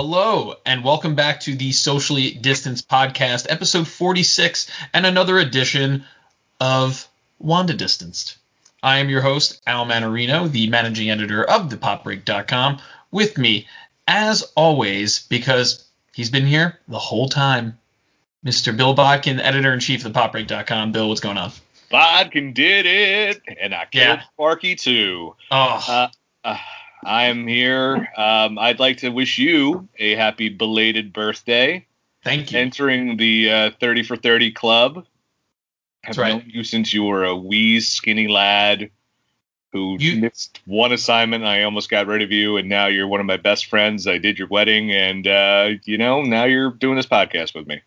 Hello, and welcome back to the Socially Distanced Podcast, episode 46, and another edition of Wanda Distanced. I am your host, Al Manarino, the managing editor of thepopbreak.com. With me, as always, because he's been here the whole time, Mr. Bill Bodkin, editor in chief of thepopbreak.com. Bill, what's going on? Bodkin did it, and I killed Yeah. Sparky too. Oh, Uh, uh, I'm here. Um, I'd like to wish you a happy belated birthday. thank you. Entering the uh, 30 for 30 club. I've That's right. known you since you were a wee skinny lad who You- missed one assignment. I almost got rid of you, and now you're one of my best friends. I did your wedding, and uh, you know now you're doing this podcast with me.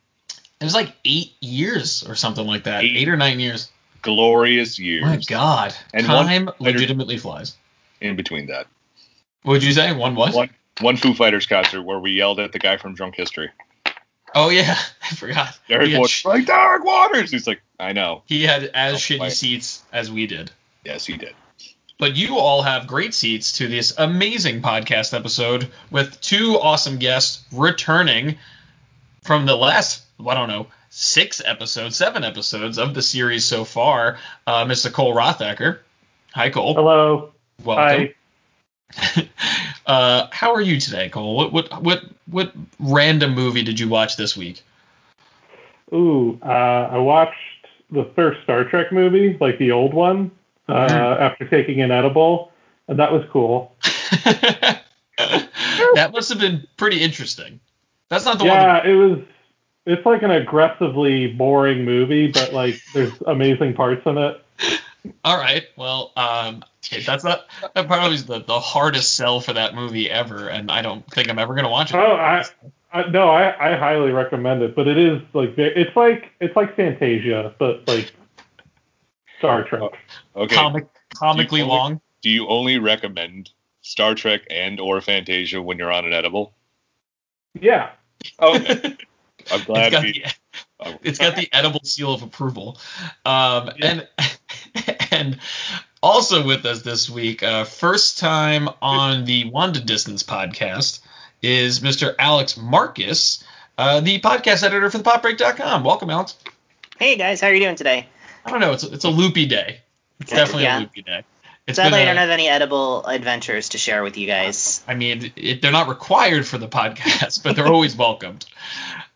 It was like eight years or something like that. Eight. Eight, or nine years. Glorious years. My God. And one- Time legitimately flies. In between that, What would you say? One what? one one Foo Fighters concert where we yelled at the guy from Drunk History. Oh, yeah. I forgot. Derek he, had, Waters, like Derek Waters. He's like, I know. he had as shitty wait. seats as we did. Yes, he did. But you all have great seats to this amazing podcast episode with two awesome guests returning from the last, I don't know, six episodes, seven episodes of the series so far. Uh, Mr. Cole Rothacker. Hi, Cole. Hello. Welcome. Hi. uh, how are you today, Cole? What what what what random movie did you watch this week? Ooh, uh, I watched the first Star Trek movie, like the old one, uh, Hmm. after taking an edible, and that was cool. that must have been pretty interesting. That's not the one. yeah, it was. It's like an aggressively boring movie, but like there's amazing parts in it. All right. Well, um, that's not that probably is the, the hardest sell for that movie ever, and I don't think I'm ever gonna watch it. Oh, I, I no, I, I highly recommend it, but it is like it's like it's like Fantasia, but like Star Trek. Okay. Comic comically Do only- long. Do you only recommend Star Trek and or Fantasia when you're on an edible? Yeah. Okay. I'm It's glad. got, we, the, oh, it's got the edible seal of approval. Um, and and also with us this week, uh, first time on the Wanda Distance podcast is Mr. Alex Marcus, uh, the podcast editor for the popbreak.com. Welcome, Alex. Hey guys, how are you doing today? I don't know. It's a, it's a loopy day. It's definitely yeah. a loopy day. It's Sadly, I don't have any edible adventures to share with you guys. I mean, it, they're not required for the podcast, but they're always welcomed.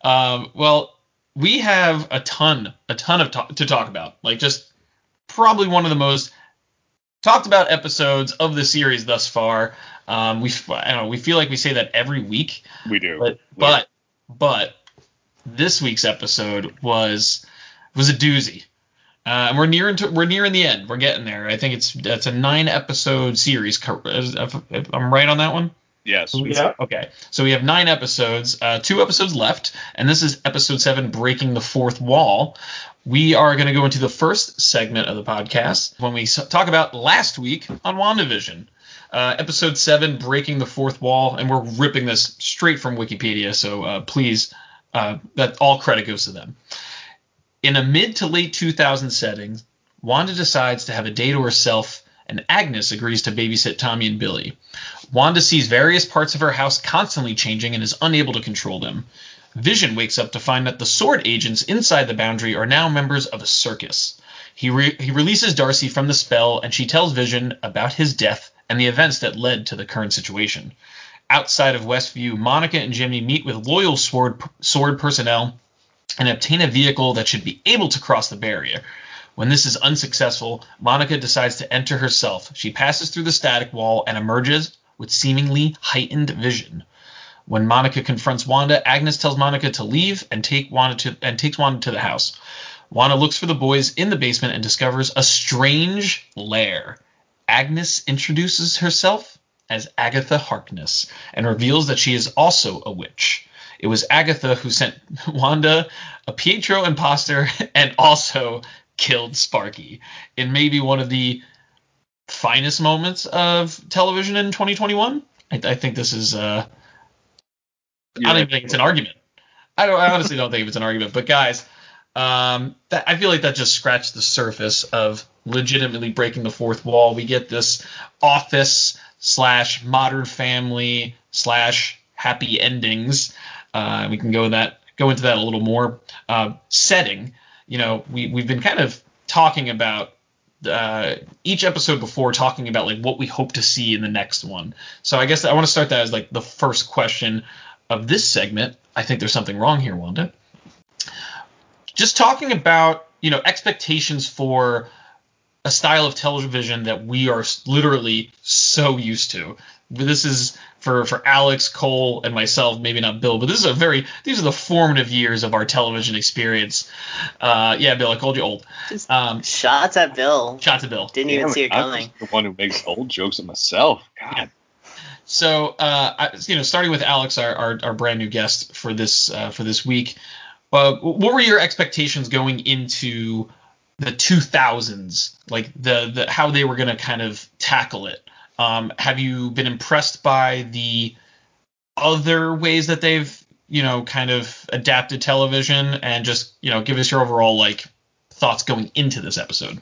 Um, well, we have a ton, a ton of to, to talk about. Like, just probably one of the most talked about episodes of the series thus far. Um, we, f- I don't know, we feel like we say that every week, we do. but but but this week's episode was was a doozy. Uh, and we're nearing to, we're nearing the end. We're getting there. I think it's that's a nine episode series. cor- If, if I'm right on that one. yes. Yeah. Okay. So we have nine episodes, uh, two episodes left, and this is episode seven, breaking the fourth wall. We are going to go into the first segment of the podcast when we talk about last week on WandaVision. Uh, episode seven, breaking the fourth wall, and we're ripping this straight from Wikipedia. So uh, please, uh, that all credit goes to them. In a mid to late 2000 setting, Wanda decides to have a day to herself, and Agnes agrees to babysit Tommy and Billy. Wanda sees various parts of her house constantly changing and is unable to control them. Vision wakes up to find that the sword agents inside the boundary are now members of a circus. He, re- he releases Darcy from the spell, and she tells Vision about his death and the events that led to the current situation. Outside of Westview, Monica and Jimmy meet with loyal sword, sword personnel and obtain a vehicle that should be able to cross the barrier. When this is unsuccessful, Monica decides to enter herself. She passes through the static wall and emerges with seemingly heightened vision. When Monica confronts Wanda, Agnes tells Monica to leave and take Wanda to and takes Wanda to the house. Wanda looks for the boys in the basement and discovers a strange lair. Agnes introduces herself as Agatha Harkness and reveals that she is also a witch. It was Agatha who sent Wanda a Pietro imposter and also killed Sparky in maybe one of the finest moments of television in 2021. I, I think this is. Uh, I don't even think it's an argument. I don't. I honestly don't think it's an argument. But guys, um, that, I feel like that just scratched the surface of legitimately breaking the fourth wall. We get this office slash Modern Family slash happy endings. Uh, we can go that go into that a little more. Uh, setting, you know, we we've been kind of talking about uh, each episode before talking about like what we hope to see in the next one. So I guess I want to start that as like the first question of this segment. I think there's something wrong here, Wanda. Just talking about you know expectations for a style of television that we are literally so used to. This is for for Alex, Cole, and myself, maybe not Bill, but this is a very these are the formative years of our television experience. Uh, yeah, Bill, I called you old. Um, shots at Bill. Shots at Bill. Didn't even see it coming. I'm the one who makes old jokes at myself. God. So, uh, I, you know, starting with Alex, our, our, our brand new guest for this uh, for this week, uh, what were your expectations going into the 2000s, like the, the how they were going to kind of tackle it? Um, have you been impressed by the other ways that they've, you know, kind of adapted television and just, you know, give us your overall like thoughts going into this episode?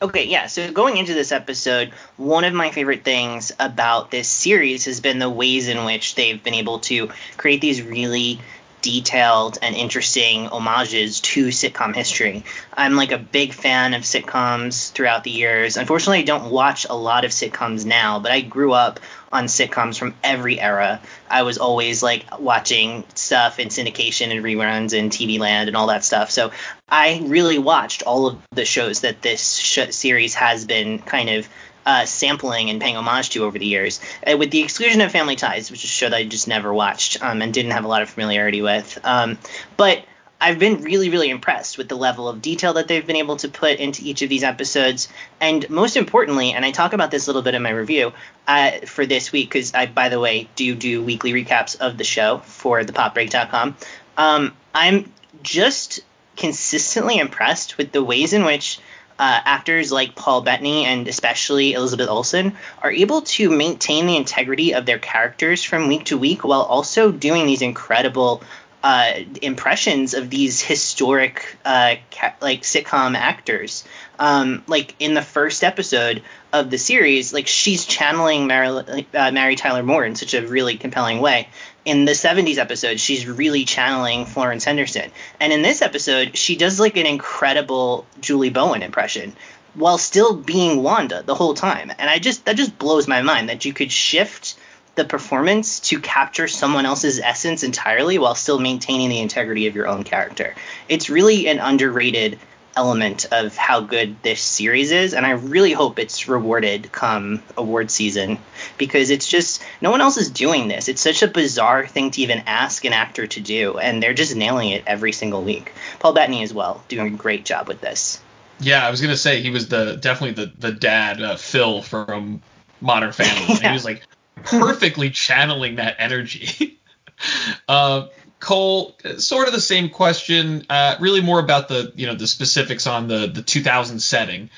Okay, yeah. So going into this episode, one of my favorite things about this series has been the ways in which they've been able to create these really detailed and interesting homages to sitcom history. I'm like a big fan of sitcoms throughout the years. Unfortunately, I don't watch a lot of sitcoms now, but I grew up on sitcoms from every era. I was always like watching stuff in syndication and reruns and TV Land and all that stuff. So I really watched all of the shows that this sh- series has been kind of uh, sampling and paying homage to over the years, uh, with the exclusion of Family Ties, which is a show that I just never watched um, and didn't have a lot of familiarity with. Um, but I've been really, really impressed with the level of detail that they've been able to put into each of these episodes. And most importantly, and I talk about this a little bit in my review uh, for this week, because I, by the way, do do weekly recaps of the show for thepopbreak.com. Um, I'm just consistently impressed with the ways in which uh, actors like Paul Bettany and especially Elizabeth Olsen are able to maintain the integrity of their characters from week to week while also doing these incredible uh, impressions of these historic uh, ca- like sitcom actors. Um, like in the first episode of the series, like she's channeling Mary, uh, Mary Tyler Moore in such a really compelling way. In the 70s episode, she's really channeling Florence Henderson. And in this episode, she does like an incredible Julie Bowen impression while still being Wanda the whole time. And I just that just blows my mind that you could shift the performance to capture someone else's essence entirely while still maintaining the integrity of your own character. It's really an underrated element of how good this series is and I really hope it's rewarded come award season because it's just no one else is doing this. It's such a bizarre thing to even ask an actor to do and they're just nailing it every single week. Paul Bettany as well doing a great job with this. Yeah, I was gonna say he was the definitely the the dad uh, Phil from Modern Family. yeah. He was like perfectly channeling that energy. uh, Cole, sort of the same question, uh, really more about the you know the specifics on the the 2000 setting.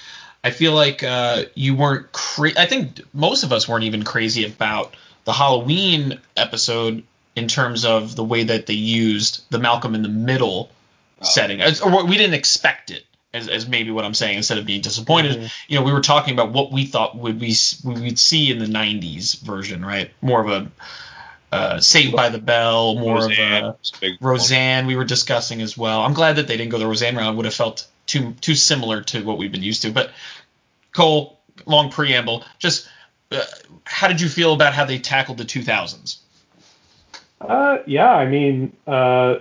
I feel like uh, you weren't crazy. I think most of us weren't even crazy about the Halloween episode in terms of the way that they used the Malcolm in the Middle oh. setting, or we didn't expect it as, as maybe what I'm saying instead of being disappointed. Mm-hmm. You know, we were talking about what we thought would we would see in the '90s version, right? More of a uh, Saved by the Bell, more Roseanne, of a Roseanne. We were discussing as well. I'm glad that they didn't go the Roseanne route. It Would have felt too too similar to what we've been used to. But Cole, long preamble. Just uh, how did you feel about how they tackled the 2000s? Uh, yeah, I mean, uh,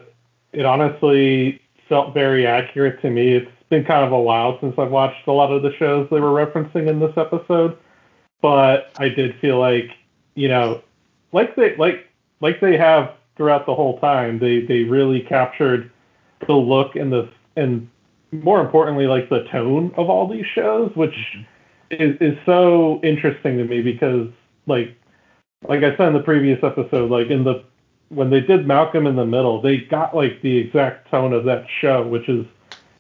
it honestly felt very accurate to me. It's been kind of a while since I've watched a lot of the shows they were referencing in this episode, but I did feel like, you know, like they like like they have throughout the whole time, they they really captured the look and the and more importantly, like the tone of all these shows, which mm-hmm. is is so interesting to me because like like I said in the previous episode, like in the when they did Malcolm in the Middle, they got like the exact tone of that show, which is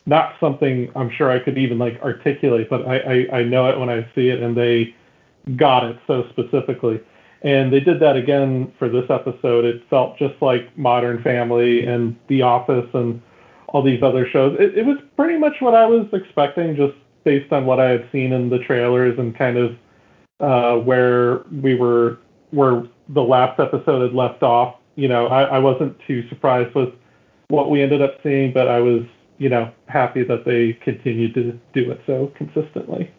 not something I'm sure I could even like articulate, but I, I, I know it when I see it, and they got it so specifically. And they did that again for this episode. It felt just like Modern Family and The Office and all these other shows. It, it was pretty much what I was expecting, just based on what I had seen in the trailers and kind of uh, where we were where the last episode had left off. You know, I, I wasn't too surprised with what we ended up seeing, but I was, you know, happy that they continued to do it so consistently.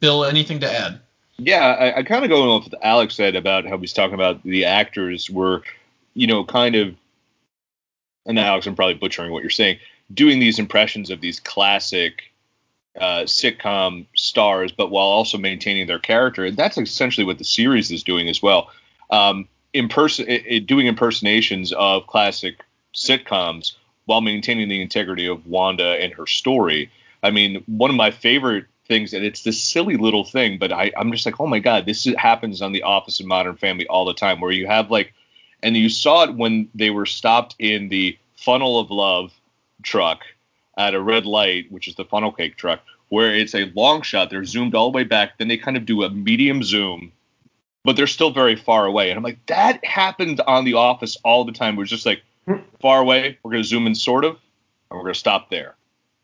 Bill, anything to add? Yeah, I, I kind of go off what Alex said about how he's talking about the actors were, you know, kind of, and Alex, I'm probably butchering what you're saying, doing these impressions of these classic uh, sitcom stars, but while also maintaining their character. And that's essentially what the series is doing as well. Um, imperson- it, it, doing impersonations of classic sitcoms while maintaining the integrity of Wanda and her story. I mean, one of my favorite things, and it's this silly little thing, but I, I'm just like, oh my god, this happens on The Office and Modern Family all the time, where you have like, and you saw it when they were stopped in the Funnel of Love truck at a red light, which is the funnel cake truck, where it's a long shot. They're zoomed all the way back. Then they kind of do a medium zoom, but they're still very far away. And I'm like, that happened on The Office all the time. It was just like far away. We're gonna zoom in, sort of, and we're gonna stop there.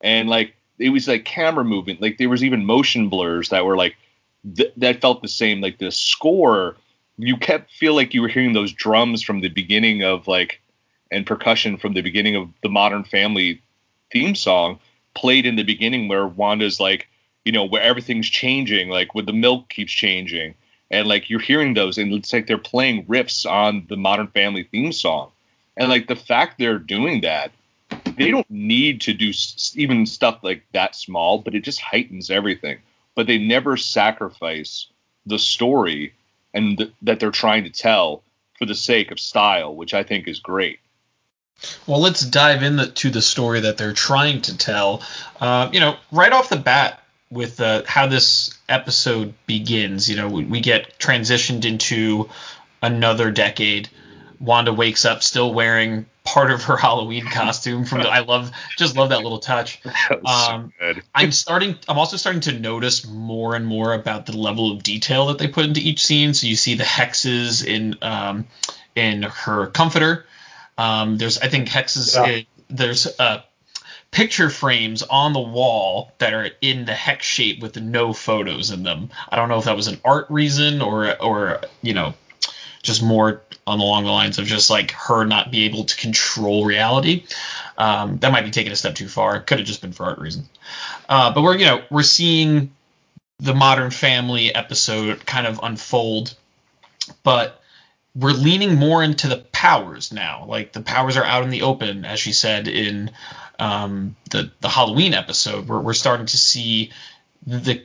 And like it was like camera movement. Like there was even motion blurs that were like th- that felt the same. Like the score, you kept feel like you were hearing those drums from the beginning of like and percussion from the beginning of the Modern Family theme song played in the beginning where Wanda's like, you know, where everything's changing, like where the milk keeps changing. And like you're hearing those, and it's like they're playing riffs on the Modern Family theme song. And like the fact they're doing that, they don't need to do even stuff like that small, but it just heightens everything. But they never sacrifice the story and th- that they're trying to tell for the sake of style, which I think is great. Well, let's dive into the story that they're trying to tell. Uh, you know, right off the bat with uh, how this episode begins, you know, we, we, get transitioned into another decade. Wanda wakes up still wearing part of her Halloween costume. From the, I love, just love that little touch. Um, so I'm starting. I'm also starting to notice more and more about the level of detail that they put into each scene. So you see the hexes in um, in her comforter um, there's I think hexes. Yeah. There's uh, picture frames on the wall that are in the hex shape with no photos in them. I don't know if that was an art reason or or you know just more on along the lines of just like her not be able to control reality. Um, that might be taking a step too far. Could have just been for art reasons. Uh, but we're you know we're seeing the Modern Family episode kind of unfold, but we're leaning more into the powers now. Like the powers are out in the open, as she said in um, the the Halloween episode. We're we're starting to see the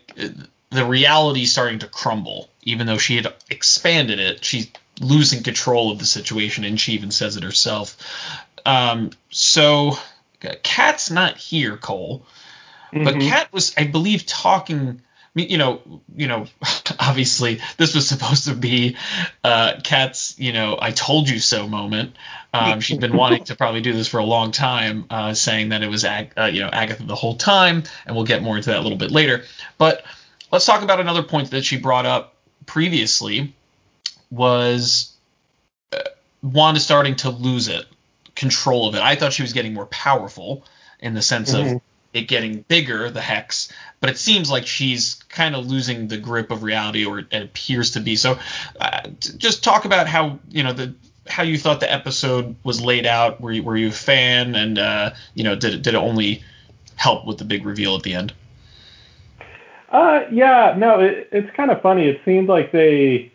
the reality starting to crumble. Even though she had expanded it, she's losing control of the situation, and she even says it herself. Um, so Kat's not here, Cole, mm-hmm. but Kat was, I believe, talking you know, you know, obviously this was supposed to be uh, Kat's, you know, I told you so moment. Um, she's been wanting to probably do this for a long time, uh, saying that it was, Ag- uh, you know, Agatha the whole time, and we'll get more into that a little bit later. But let's talk about another point that she brought up previously was uh, Wanda starting to lose it, control of it. I thought she was getting more powerful in the sense mm-hmm. of it getting bigger, the hex, but it seems like she's kind of losing the grip of reality, or it appears to be. So, uh, just talk about how you know the how you thought the episode was laid out. Were you were you a fan, and uh, you know did it, did it only help with the big reveal at the end? Uh, yeah, no, it, it's kind of funny. It seemed like they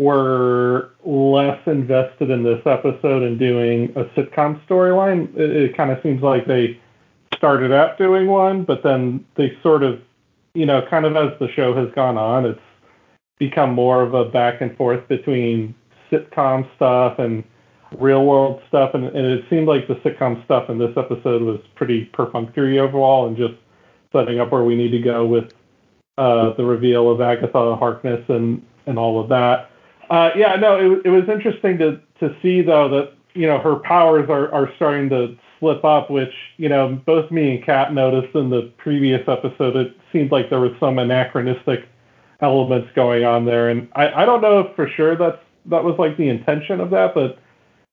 were less invested in this episode and doing a sitcom storyline. It, it kind of seems like they started out doing one, but then they sort of, you know, kind of as the show has gone on, it's become more of a back and forth between sitcom stuff and real world stuff. And, and it seemed like the sitcom stuff in this episode was pretty perfunctory overall and just setting up where we need to go with uh, the reveal of Agatha Harkness and, and all of that. Uh, yeah, no, it, it was interesting to, to see, though, that, you know, her powers are, are starting to slip up, which you know both me and Kat noticed in the previous episode. It seemed like there was some anachronistic elements going on there, and I, I don't know if for sure that's that was like the intention of that, but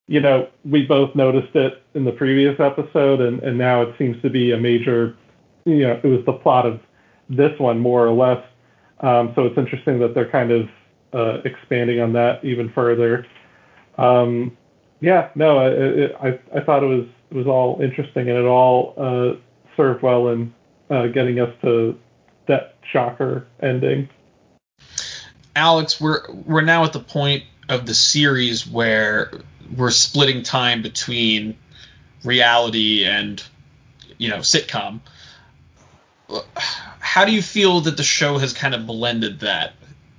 you know we both noticed it in the previous episode, and and now it seems to be a major, you know, it was the plot of this one more or less. Um, so it's interesting that they're kind of uh, expanding on that even further. Um, yeah, no, I I thought it was it was all interesting and it all uh, served well in uh, getting us to that shocker ending. Alex, we're we're now at the point of the series where we're splitting time between reality and you know sitcom. How do you feel that the show has kind of blended that?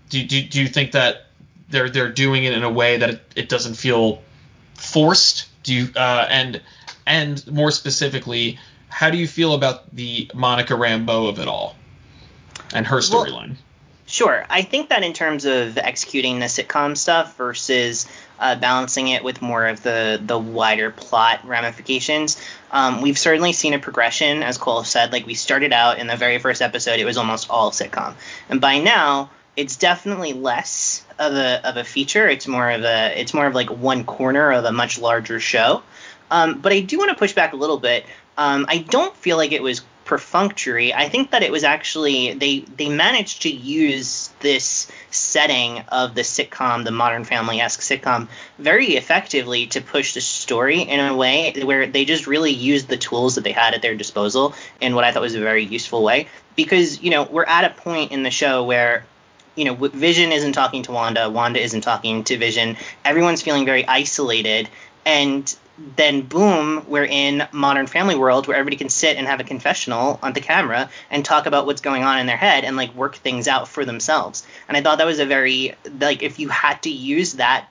Do, do, do you think that they're they're doing it in a way that it, it doesn't feel forced? Do you uh, and and more specifically, how do you feel about the Monica Rambeau of it all and her storyline? Well, Sure. I think that in terms of executing the sitcom stuff versus uh, balancing it with more of the the wider plot ramifications, um, we've certainly seen a progression. As Cole said, like we started out in the very first episode, it was almost all sitcom, and by now it's definitely less of a of a feature. It's more of a it's more of like one corner of a much larger show. Um, but I do want to push back a little bit. Um, I don't feel like it was perfunctory. I think that it was actually they they managed to use this setting of the sitcom, the Modern Family esque sitcom, very effectively to push the story in a way where they just really used the tools that they had at their disposal in what I thought was a very useful way. Because you know we're at a point in the show where you know Vision isn't talking to Wanda, Wanda isn't talking to Vision. Everyone's feeling very isolated and then boom, we're in modern family world where everybody can sit and have a confessional on the camera and talk about what's going on in their head and like work things out for themselves. And I thought that was a very like if you had to use that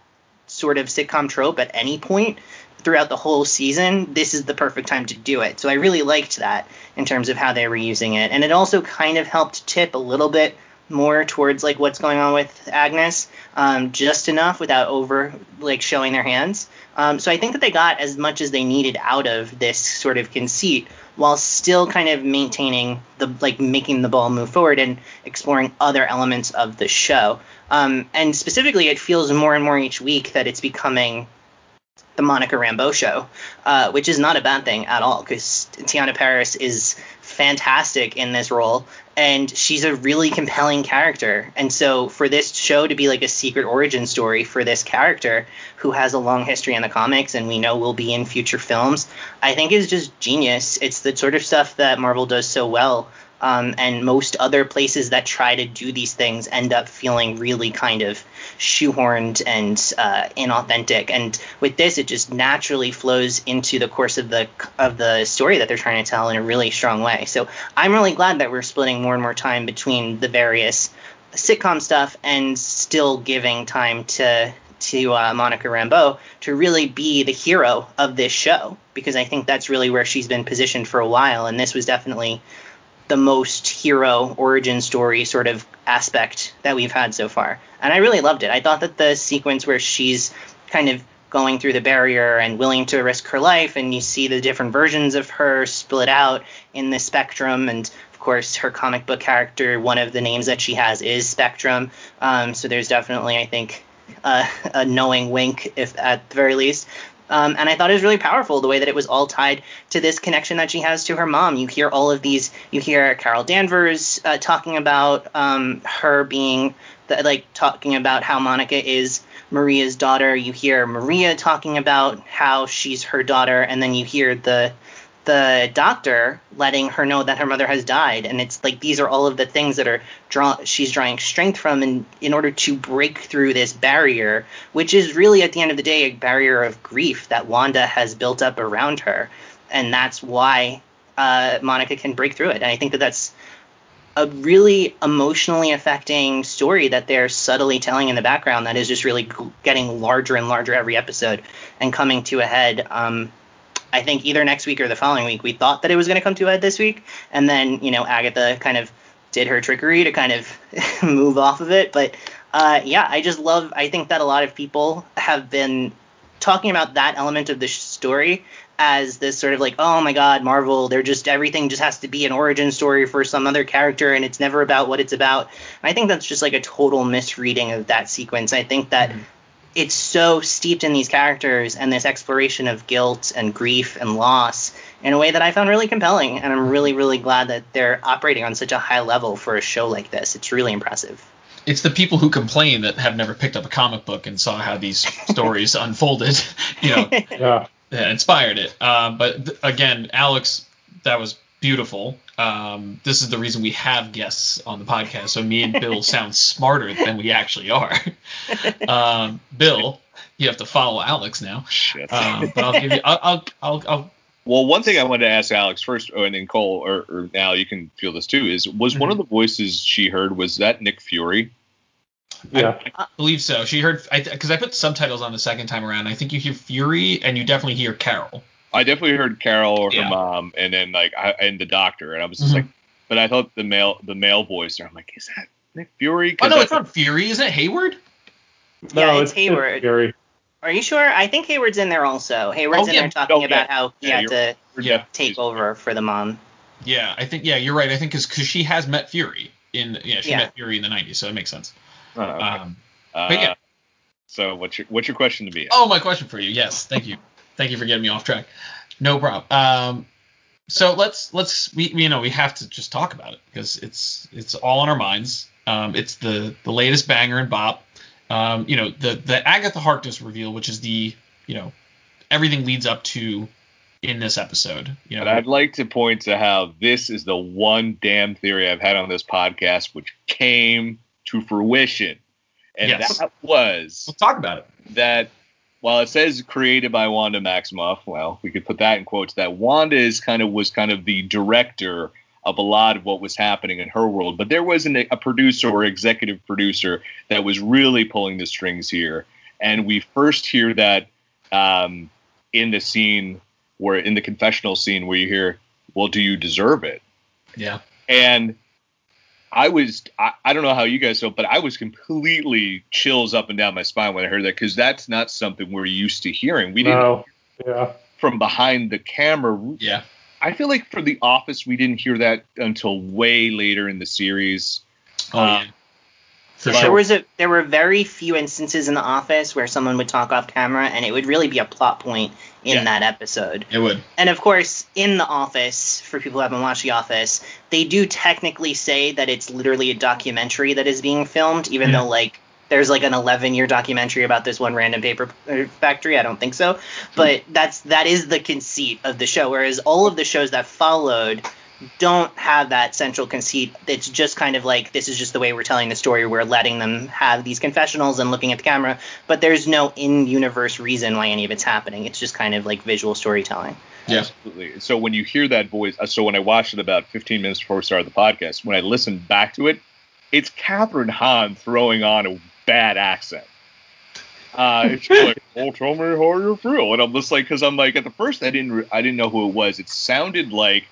sort of sitcom trope at any point throughout the whole season, this is the perfect time to do it. So I really liked that in terms of how they were using it. And it also kind of helped tip a little bit more towards like what's going on with Agnes, um, just enough without over like showing their hands. Um, so I think that they got as much as they needed out of this sort of conceit while still kind of maintaining the like making the ball move forward and exploring other elements of the show. Um, and specifically, it feels more and more each week that it's becoming the Monica Rambeau show, uh, which is not a bad thing at all because Teyonah Parris is fantastic in this role and she's a really compelling character. And so for this show to be like a secret origin story for this character who has a long history in the comics and we know will be in future films, I think is just genius. It's the sort of stuff that Marvel does so well um, and most other places that try to do these things end up feeling really kind of shoehorned and uh, inauthentic. And with this, it just naturally flows into the course of the of the story that they're trying to tell in a really strong way. So I'm really glad that we're splitting more and more time between the various sitcom stuff and still giving time to to uh, Monica Rambeau to really be the hero of this show because I think that's really where she's been positioned for a while, and this was definitely the most hero origin story sort of aspect that we've had so far. And I really loved it. I thought that the sequence where she's kind of going through the barrier and willing to risk her life and you see the different versions of her split out in the spectrum and of course her comic book character one of the names that she has is spectrum um, so there's definitely i think uh, a knowing wink if at the very least um, and I thought it was really powerful the way that it was all tied to this connection that she has to her mom. You hear all of these. You hear Carol Danvers uh, talking about um, her being the, like talking about how Monica is Maria's daughter. You hear Maria talking about how she's her daughter, and then you hear the the doctor letting her know that her mother has died. And it's like these are all of the things that are draw she's drawing strength from in, in order to break through this barrier which is really at the end of the day a barrier of grief that wanda has built up around her. And that's why uh, monica can break through it. And i think that that's a really emotionally affecting story that they're subtly telling in the background that is just really getting larger and larger every episode and coming to a head um, I think either next week or the following week. We thought that it was going to come to a head this week, and then you know Agatha kind of did her trickery to kind of move off of it. But uh, yeah, I just love. I think that a lot of people have been talking about that element of the story as this sort of like, oh my god, Marvel, they're just everything just has to be an origin story for some other character and it's never about what it's about. And I think that's just like a total misreading of that sequence. I think that mm-hmm it's so steeped in these characters and this exploration of guilt and grief and loss in a way that I found really compelling. And I'm really, really glad that they're operating on such a high level for a show like this. It's really impressive. it's the people who complain that have never picked up a comic book and saw how these stories unfolded, you know, Yeah. inspired it. Um, but th- again, Alex, that was beautiful. Um, this is the reason we have guests on the podcast, so me and Bill sound smarter than we actually are. Um, Bill, you have to follow Alex now. Shit. Um, but I'll give you, I'll, I'll, I'll, I'll Well, one thing I wanted to ask Alex first, oh, and then Cole, or, or now you can feel this too, is was one of the voices she heard was that Nick Fury? Yeah. I believe so. She heard because I, put subtitles on the second time around. I think you hear Fury and you definitely hear Carol. I definitely heard Carol or her Yeah. mom, and then like I, and the doctor, and I was just Mhm. like, but I thought the male the male voice, there I'm like, is that Nick Fury? Oh 'Cause no, I- it's not Fury, isn't it? Hayward? Yeah, no, it's Hayward. Gary. Are you sure? I think Hayward's in there also. Hayward's Oh, in yeah. there talking Oh, yeah. about how he Yeah, had to Yeah. take over for the mom. Yeah, I think yeah, you're right. I think because she has met Fury in yeah she Yeah. met Fury in the '90s, so it makes sense. Oh, okay. Um, Uh, but yeah. So what's your what's your question to be? oh, my question for you. Yes, thank you, thank you for getting me off track. No problem. Um, so let's let's we you know we have to just talk about it because it's it's all on our minds. Um, it's the the latest banger and bop. Um, you know the the Agatha Harkness reveal, which is the you know everything leads up to in this episode. You know, And I'd like to point to how this is the one damn theory I've had on this podcast which came to fruition. And Yes. that was we'll talk about it. that while it says created by Wanda Maximoff, well, we could put that in quotes, that Wanda is kind of was kind of the director of a lot of what was happening in her world. But there wasn't a, a producer or executive producer that was really pulling the strings here. And we first hear that um, in the scene where in the confessional scene where you hear, Well, do you deserve it? Yeah. And I was, I, I don't know how you guys felt, but I was completely chills up and down my spine when I heard that because that's not something we're used to hearing. We didn't No. Yeah. from behind the camera. Yeah. I feel like for The Office, we didn't hear that until way later in the series. Oh Uh, yeah. There sure. was a there were very few instances in the office where someone would talk off camera and it would really be a plot point in Yeah. that episode. It would. And of course, in the office, for people who haven't watched The Office, they do technically say that it's literally a documentary that is being filmed, even Yeah. though like there's like an 11 year documentary about this one random paper uh, factory. I don't think so, but that's that is the conceit of the show. Whereas all of the shows that followed don't have that central conceit. It's just kind of like this is just the way we're telling the story. We're letting them have these confessionals and looking at the camera, but there's no in-universe reason why any of it's happening. It's just kind of like visual storytelling. Yeah. Absolutely. So when you hear that voice, uh, so when I watched it about 15 minutes before we started the podcast, when I listened back to it, it's Kathryn Hahn throwing on a bad accent. Uh, it's like, "Oh, tell me how you feel," and I'm just like, because I'm like, at the first I didn't, re- I didn't know who it was. It sounded like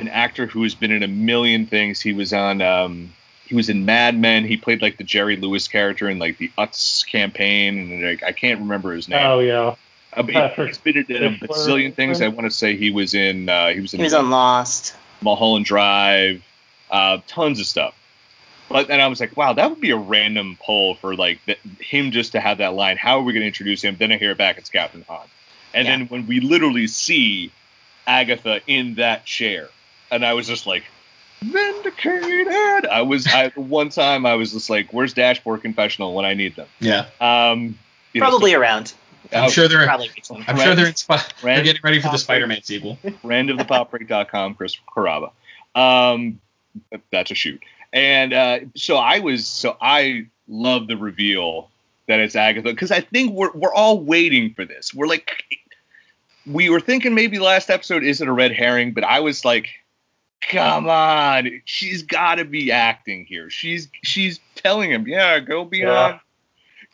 an actor who has been in a million things. He was on, um, he was in Mad Men. He played like the Jerry Lewis character in like the Utz campaign, and like I can't remember his name. Oh yeah. I mean, Patrick he's been in a bazillion things. I want to say he was in. Uh, he was in He was on Lost. Mulholland Drive, uh, tons of stuff. But then I was like, wow, that would be a random poll for like th- him just to have that line. How are we going to introduce him? Then I hear it back, it's Kathryn Hahn. And Yeah. then when we literally see Agatha in that chair, and I was just like, vindicated. I was, I one time I was just like, where's Dashboard Confessional when I need them? Yeah. Um, you know, Probably around. so- I'm sure they're. Probably reach. I'm sure they're inspi- they're getting ready for the Spider-Man sequel. friend of the popbreak.com, Chris Carrabba. Um, that's a shoot. And uh, so I was, so I love the reveal that it's Agatha because I think we're we're all waiting for this. We're like, we were thinking maybe last episode is it a red herring, but I was like, come on, she's got to be acting here. She's she's telling him, yeah, go beyond,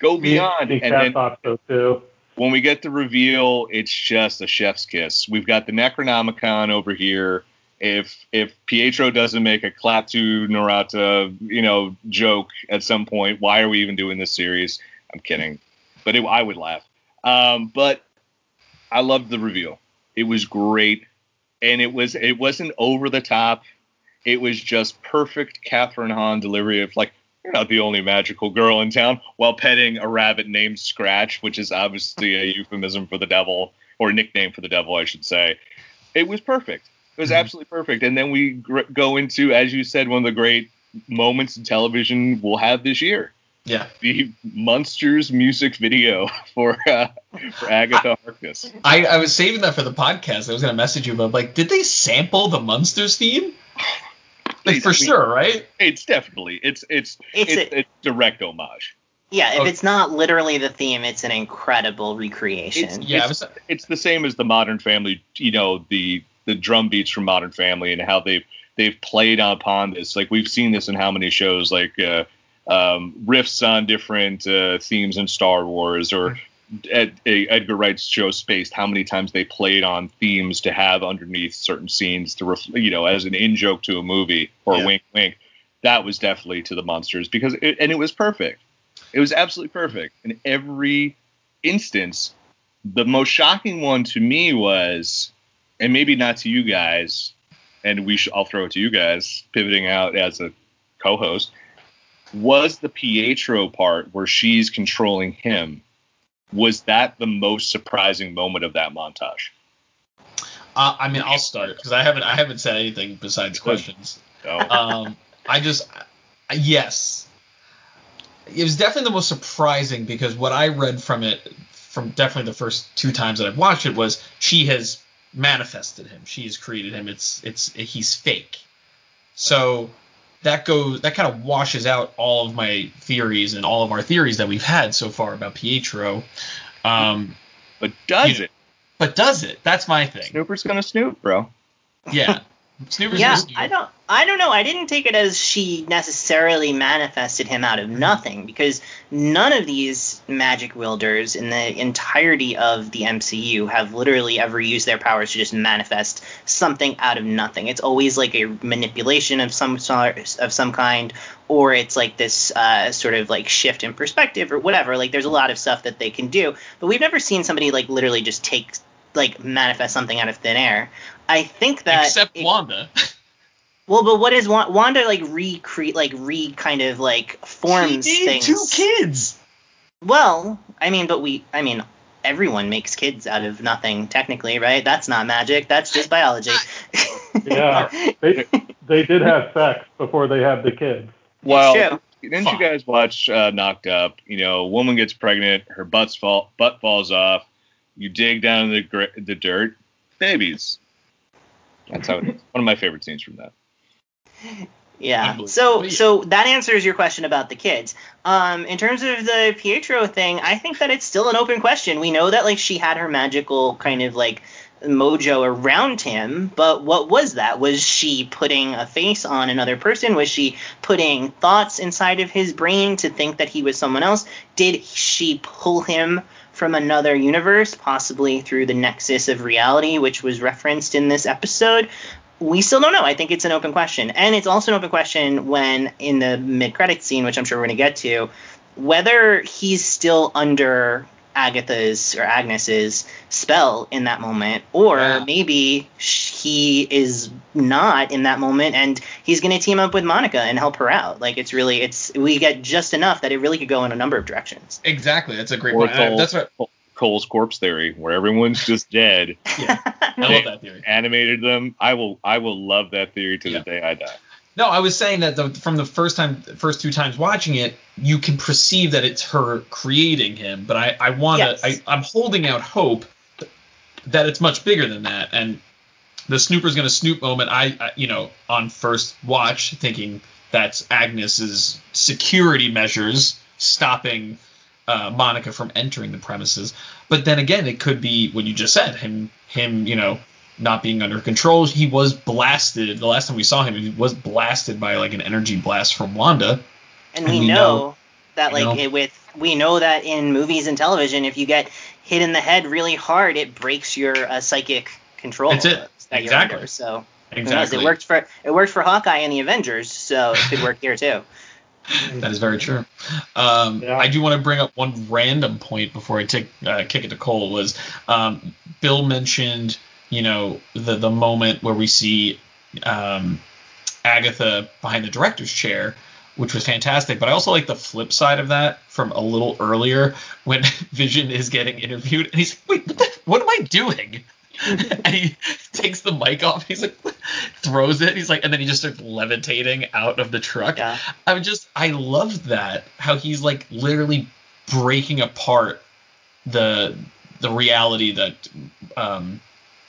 go beyond, Me, me and then thought so too. when we get the reveal, it's just a chef's kiss. We've got the Necronomicon over here. If if Pietro doesn't make a Klaatu Barada, you know, joke at some point, why are we even doing this series? I'm kidding, but it, I would laugh. Um, but I loved the reveal. It was great, and it was it wasn't over the top. It was just perfect Kathryn Hahn delivery of like, you're not the only magical girl in town, while petting a rabbit named Scratch, which is obviously a euphemism for the devil, or nickname for the devil, I should say. It was perfect. It was Mhm. absolutely perfect. And then we gr- go into, as you said, one of the great moments in television we'll have this year. Yeah. The Munsters music video for uh, for Agatha Harkness. I, I was saving that for the podcast. I was gonna message you, but like, did they sample the Munsters theme? Like for I mean, sure, right? It's definitely it's it's It's it's, a- it's direct homage. Yeah, if Oh. it's not literally the theme, it's an incredible recreation. It's- Yeah, I was. It's the same as the Modern Family, you know, the the drum beats from Modern Family and how they've they've played upon this. Like we've seen this in how many shows, like uh, um, riffs on different uh, themes in Star Wars or. Ed, Edgar Wright's show Spaced, how many times they played on themes to have underneath certain scenes to, ref, you know, as an in joke to a movie or Yeah. a wink, wink. That was definitely to the Munsters because, it, and it was perfect. It was absolutely perfect in every instance. The most shocking one to me was, and maybe not to you guys, and we sh- I'll throw it to you guys, pivoting out as a co-host, was the Pietro part where she's controlling him. Was that the most surprising moment of that montage? Uh, I mean, I'll start because I haven't I haven't said anything besides questions. So, um, I just yes, it was definitely the most surprising because what I read from it, from definitely the first two times that I've watched it, was she has manifested him. She has created him. It's it's he's fake. So that goes that kind of washes out all of my theories and all of our theories that we've had so far about Pietro. Um, but does you- it? but does it? That's my thing. Snooper's gonna snoop, bro. Yeah. Snoopers yeah, snoop. I don't I don't know. I didn't take it as she necessarily manifested him out of nothing because none of these magic wielders in the entirety of the MCU have literally ever used their powers to just manifest something out of nothing. It's always like a manipulation of some sort of some kind or it's like this uh, sort of like shift in perspective or whatever. Like there's a lot of stuff that they can do, but we've never seen somebody like literally just take like manifest something out of thin air. I think that Except it- Wanda. well, but what is Wa- Wanda like recreate like re kind of like forms she made things? two kids. Well, I mean, but we, I mean, everyone makes kids out of nothing technically, right? That's not magic. That's just biology. Yeah, they they did have sex before they had the kids. Well, true. didn't you guys watch uh, Knocked Up? You know, a woman gets pregnant, her butt's fall, butt falls off. You dig down in the gr- the dirt, babies. That's how. It is. One of my favorite scenes from that. Yeah. So so that answers your question about the kids. Um, in terms of the Pietro thing, I think that it's still an open question. We know that like she had her magical kind of like mojo around him, but what was that? Was she putting a face on another person? Was she putting thoughts inside of his brain to think that he was someone else? Did she pull him from another universe, possibly through the nexus of reality, which was referenced in this episode? we still don't know. I think it's an open question. And it's also an open question when in the mid credit scene, which I'm sure we're going to get to, whether he's still under Agatha's or Agnes's spell in that moment, or Yeah. maybe sh- he is not in that moment and he's going to team up with Monica and help her out. Like it's really, it's, we get just enough that it really could go in a number of directions. Exactly. That's a great Or point. Cole- That's what. Cole's corpse theory, where everyone's just dead. Yeah. I love that theory. Animated them. I will. I will love that theory to Yeah. the day I die. No, I was saying that the, from the first time, first two times watching it, you can perceive that it's her creating him. But I, I want to, Yes. I'm holding out hope that it's much bigger than that. And the Snooper's gonna snoop moment, I, I you know, on first watch, thinking that's Agnes's security measures stopping uh, Monica from entering the premises. But then again, it could be what you just said, him, him, you know, not being under control. He was blasted. The last time we saw him, he was blasted by like an energy blast from Wanda. And And we, we know, know- that like know. it with we know that in movies and television, if you get hit in the head really hard, it breaks your uh, psychic control. That's it. That you're Exactly. under. So? Exactly. it worked for it worked for Hawkeye and the Avengers, so it could work here too. That is very true. Um, Yeah. I do want to bring up one random point before I take uh, kick it to Cole. Was um, Bill mentioned, you know, the the moment where we see um, Agatha behind the director's chair, which was fantastic. But I also like the flip side of that from a little earlier when Vision is getting interviewed and he's like, wait, what, the, what am I doing? and he takes the mic off. He's like, throws it. He's like, and then he just starts levitating out of the truck. Yeah. I would just, I love that how he's like literally breaking apart the the reality that um,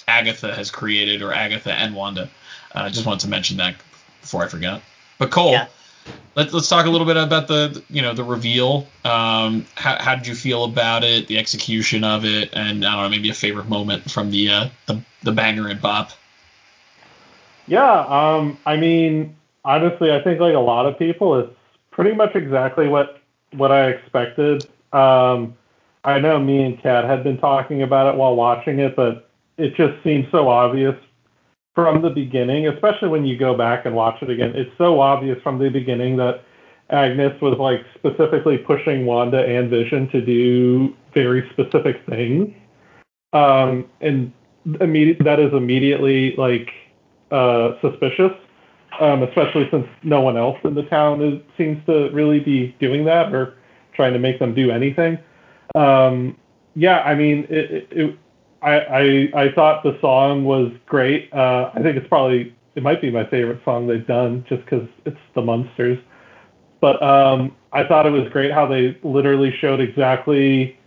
Agatha has created, or Agatha and Wanda. Uh, I just wanted to mention that before I forgot. But Cole, Yeah. let's let's talk a little bit about the you know the reveal. Um, how, how did you feel about it, the execution of it, and I don't know maybe a favorite moment from the uh, the, the banger and bop. Yeah, um, I mean, honestly, I think like a lot of people, it's pretty much exactly what what I expected. Um, I know me and Kat had been talking about it while watching it, but it just seems so obvious from the beginning, especially when you go back and watch it again. It's so obvious from the beginning that Agnes was like specifically pushing Wanda and Vision to do very specific things. Um, and immediate that is immediately like uh, suspicious, um, especially since no one else in the town is, seems to really be doing that or trying to make them do anything. Um, yeah, I mean, it, it, it, I, I I thought the song was great. Uh, I think it's probably it might be my favorite song they've done just because it's the Munsters. But um, I thought it was great how they literally showed exactly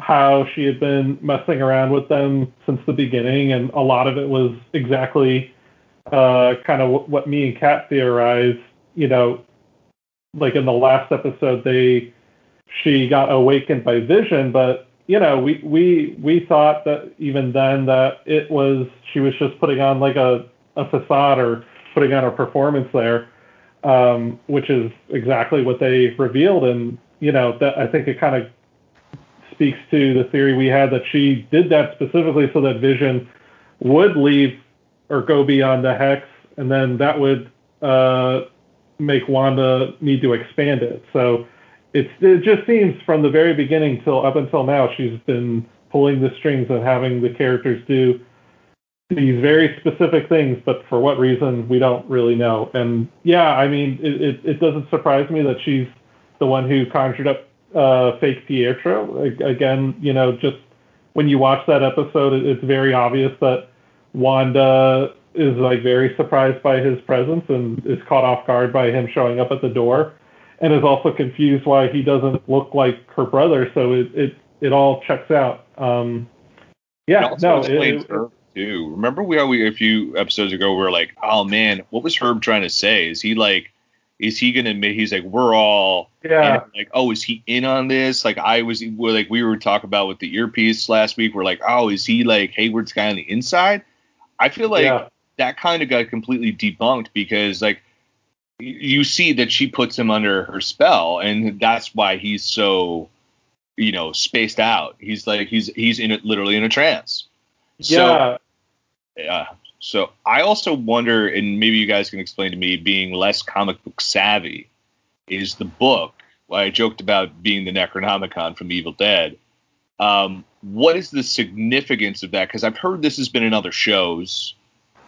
how she had been messing around with them since the beginning, and a lot of it was exactly uh, kind of what me and Kat theorized. You know, like in the last episode, they she got awakened by vision, but you know, we we we thought that even then that it was she was just putting on like a a facade or putting on a performance there, um, which is exactly what they revealed, and you know that I think it kind of speaks to the theory we had that she did that specifically so that Vision would leave or go beyond the hex, and then that would uh, make Wanda need to expand it. So it's it just seems from the very beginning till up until now she's been pulling the strings and having the characters do these very specific things, but for what reason we don't really know. And yeah, I mean, it, it, it doesn't surprise me that she's the one who conjured up uh, fake Pietro. Again, you know, just when you watch that episode, it, it's very obvious that Wanda is like very surprised by his presence and is caught off guard by him showing up at the door, and is also confused why he doesn't look like her brother. So it it, it all checks out. Um, yeah, no, it, Herb too. Remember we, we a few episodes ago we were like, oh man, what was Herb trying to say? Is he like, is he gonna admit he's like we're all yeah. like oh is he in on this? Like I was we're like we were talking about with the earpiece last week. We're like oh is he like Hayward's guy on the inside? I feel like yeah. that kind of got completely debunked because like you see that she puts him under her spell and that's why he's so you know spaced out. He's like he's he's in it literally in a trance. So yeah, yeah. So i also wonder and maybe you guys can explain to me being less comic book savvy is the book well, i joked about being the necronomicon from evil dead um, what is the significance of that? Because i've heard this has been in other shows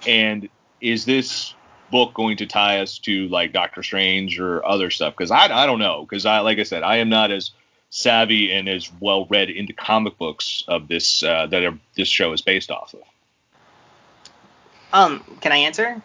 and is this book going to tie us to like Doctor Strange or other stuff? Because I, I don't know. Because I like I said, I am not as savvy and as well read into comic books of this uh, that are, this show is based off of. Um, can I answer?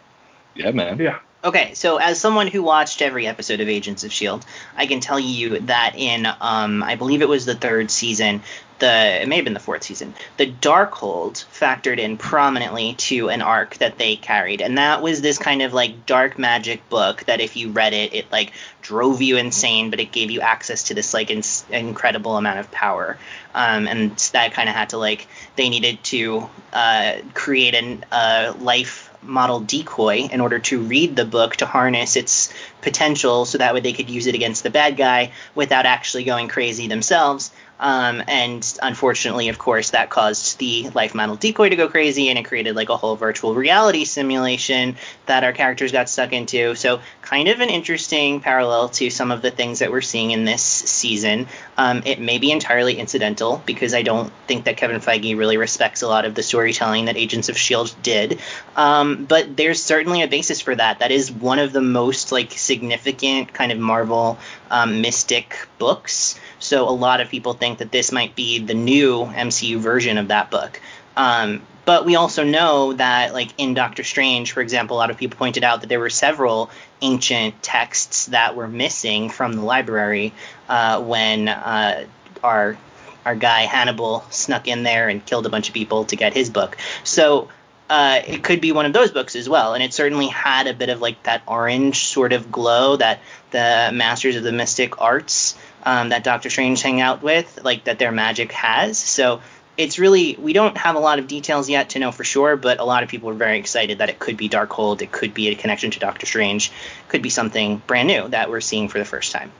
Yeah, man. yeah. Okay, so as someone who watched every episode of Agents of Shield, I can tell you that in um, I believe it was the third season, the it may have been the fourth season, the Darkhold factored in prominently to an arc that they carried, and that was this kind of like dark magic book that if you read it, it like drove you insane, but it gave you access to this like incredible amount of power, um, and that kind of had to like they needed to uh, create uh, life model decoy in order to read the book to harness its potential so that way they could use it against the bad guy without actually going crazy themselves. Um, and unfortunately, of course, that caused the life model decoy to go crazy and it created like a whole virtual reality simulation that our characters got stuck into. So, kind of an interesting parallel to some of the things that we're seeing in this season. Um, it may be entirely incidental because I don't think that Kevin Feige really respects a lot of the storytelling that Agents of S.H.I.E.L.D. did. Um, but there's certainly a basis for that. That is one of the most like significant kind of Marvel um, mystic books. So a lot of people think that this might be the new MCU version of that book. Um, But we also know that, like in Doctor Strange, for example, a lot of people pointed out that there were several ancient texts that were missing from the library uh, when uh, our our guy Hannibal snuck in there and killed a bunch of people to get his book. So uh, it could be one of those books as well. And it certainly had a bit of like that orange sort of glow that the Masters of the Mystic Arts um, that Doctor Strange hang out with, like that their magic has. So it's really we don't have a lot of details yet to know for sure, but a lot of people are very excited that it could be Darkhold, it could be a connection to Doctor Strange, could be something brand new that we're seeing for the first time.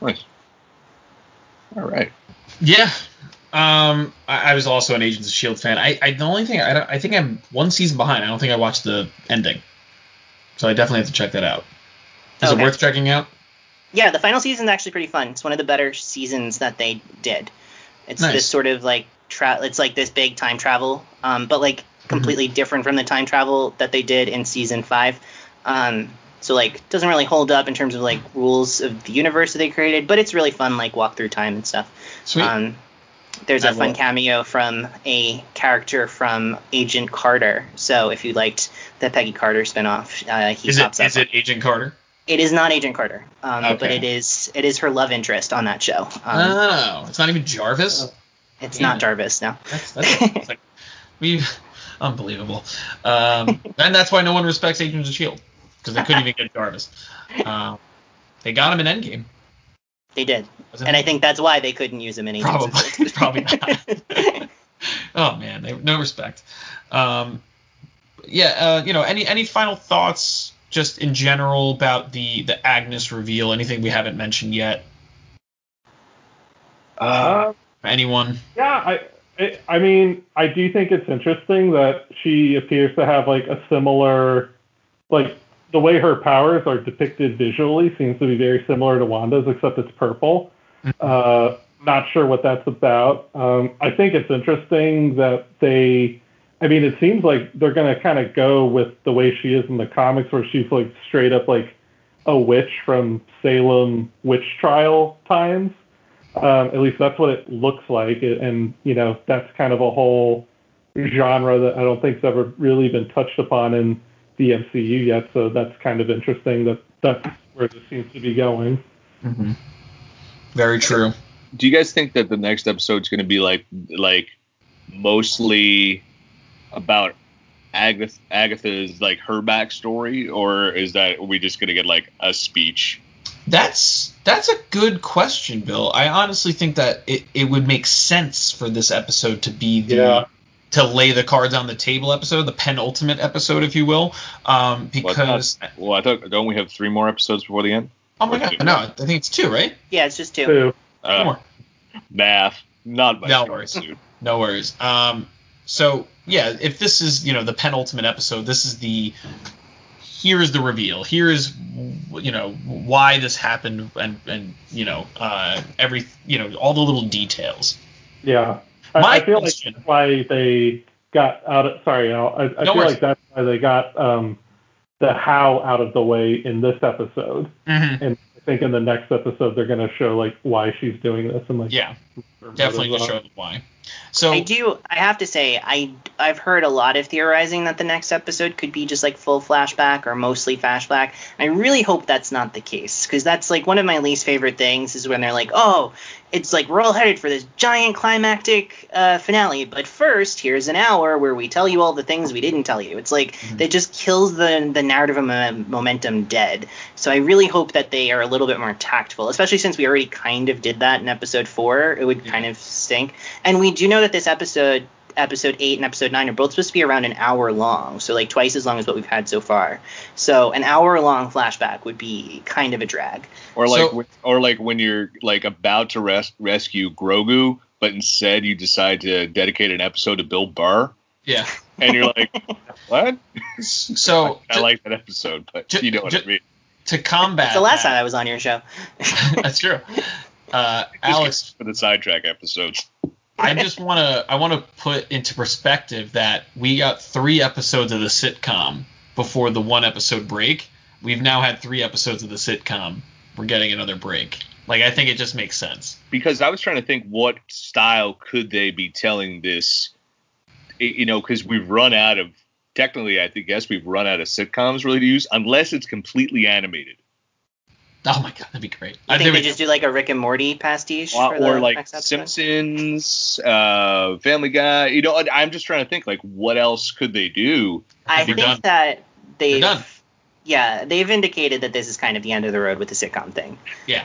Nice. All right. Yeah. Um, I, I was also an Agents of Shield fan. I, I the only thing I, don't- I think I'm one season behind. I don't think I watched the ending, so I definitely have to check that out. Is Okay. it worth checking out? Yeah, the final season is actually pretty fun. It's one of the better seasons that they did. It's Nice. this sort of like tra- it's like this big time travel, um, but like completely different from the time travel that they did in season five. Um, so like doesn't really hold up in terms of like rules of the universe that they created, but it's really fun like walk through time and stuff. Sweet. Um, there's I a fun will- cameo from a character from Agent Carter. So if you liked the Peggy Carter spinoff, uh, he is it pops up. is it Agent Carter? It is not Agent Carter, um, but it is it is her love interest on that show. Um, oh, it's not even Jarvis. it's damn not. Jarvis, no. That's, that's it's like we unbelievable. Um, and that's why no one respects Agents of Shield because they couldn't even get Jarvis. Um, they got him in Endgame. They did, wasn't and it? I think that's why they couldn't use him in Agents of Probably, Shield. probably not. oh man, they, no respect. Um, yeah, uh, you know, any any final thoughts, just in general about the the Agnes reveal? Anything we haven't mentioned yet? Uh, Anyone? yeah, I, I, I mean, I do think it's interesting that she appears to have like a similar, like the way her powers are depicted visually seems to be very similar to Wanda's, except it's purple. Uh, not sure what that's about. Um, I think it's interesting that they. I mean, it seems like they're gonna kind of go with the way she is in the comics, where she's like straight up like a witch from Salem witch trial times. Um, at least that's what it looks like, and you know that's kind of a whole genre that I don't think's ever really been touched upon in the MCU yet. So that's kind of interesting that that's where this seems to be going. Mm-hmm. Very true. do you guys think that the next episode's going to be like like mostly about Agatha, Agatha's like her backstory, or is that are we just going to get like a speech? That's that's a good question, Bill. I honestly think that it, it would make sense for this episode to be the Yeah. to lay the cards on the table episode, the penultimate episode, if you will, um, Well, it's because not- well, I thought don't we have three more episodes before the end? oh my or god, two. no, I think it's two, right? Yeah, it's just two. Two Uh, more. math, not my No worries. suit. No worries. Um, so yeah, if this is you know the penultimate episode, this is the here is the reveal. Here is you know why this happened and and you know uh, every you know all the little details. yeah, I, My I feel question- like that's why they got out. Of, sorry, Al, I, I No feel worries. like that's why they got um, the how out of the way in this episode. Mm-hmm. And I think in the next episode they're going to show like why she's doing this and like Yeah, definitely motives to are. show why. So I do. I have to say, I I've heard a lot of theorizing that the next episode could be just like full flashback or mostly flashback. I really hope that's not the case because that's like one of my least favorite things is when they're like, oh, it's like we're all headed for this giant climactic uh, finale, but first here's an hour where we tell you all the things we didn't tell you. It's like Mhm. that just kills the the narrative momentum dead. So I really hope that they are a little bit more tactful, especially since we already kind of did that in episode four. It would Yeah. kind of stink. And we do know that this episode, episode eight and episode nine, are both supposed to be around an hour long, so like twice as long as what we've had so far. So an hour long flashback would be kind of a drag. Or like, So- when- or like when you're like about to res- rescue Grogu, but instead you decide to dedicate an episode to Bill Burr, yeah, and you're like, what? so I like that episode, but ju- you know what ju- I mean. to combat It's the last that- time I was on your show. that's true. Uh, Alex, for the sidetrack episodes. I just want to I want to put into perspective that we got three episodes of the sitcom before the one episode break. We've now had three episodes of the sitcom. We're getting another break. Like I think it just makes sense. because I was trying to think what style could they be telling this you know, because we've run out of technically, I think guess we've run out of sitcoms really to use unless it's completely animated. Oh my god, that'd be great. I I think think they just do like a Rick and Morty pastiche or, for the or like? Simpsons, uh, Family Guy. You know, I'm just trying to think like what else could they do? I think done. that they've done. yeah they've indicated that this is kind of the end of the road with the sitcom thing, yeah.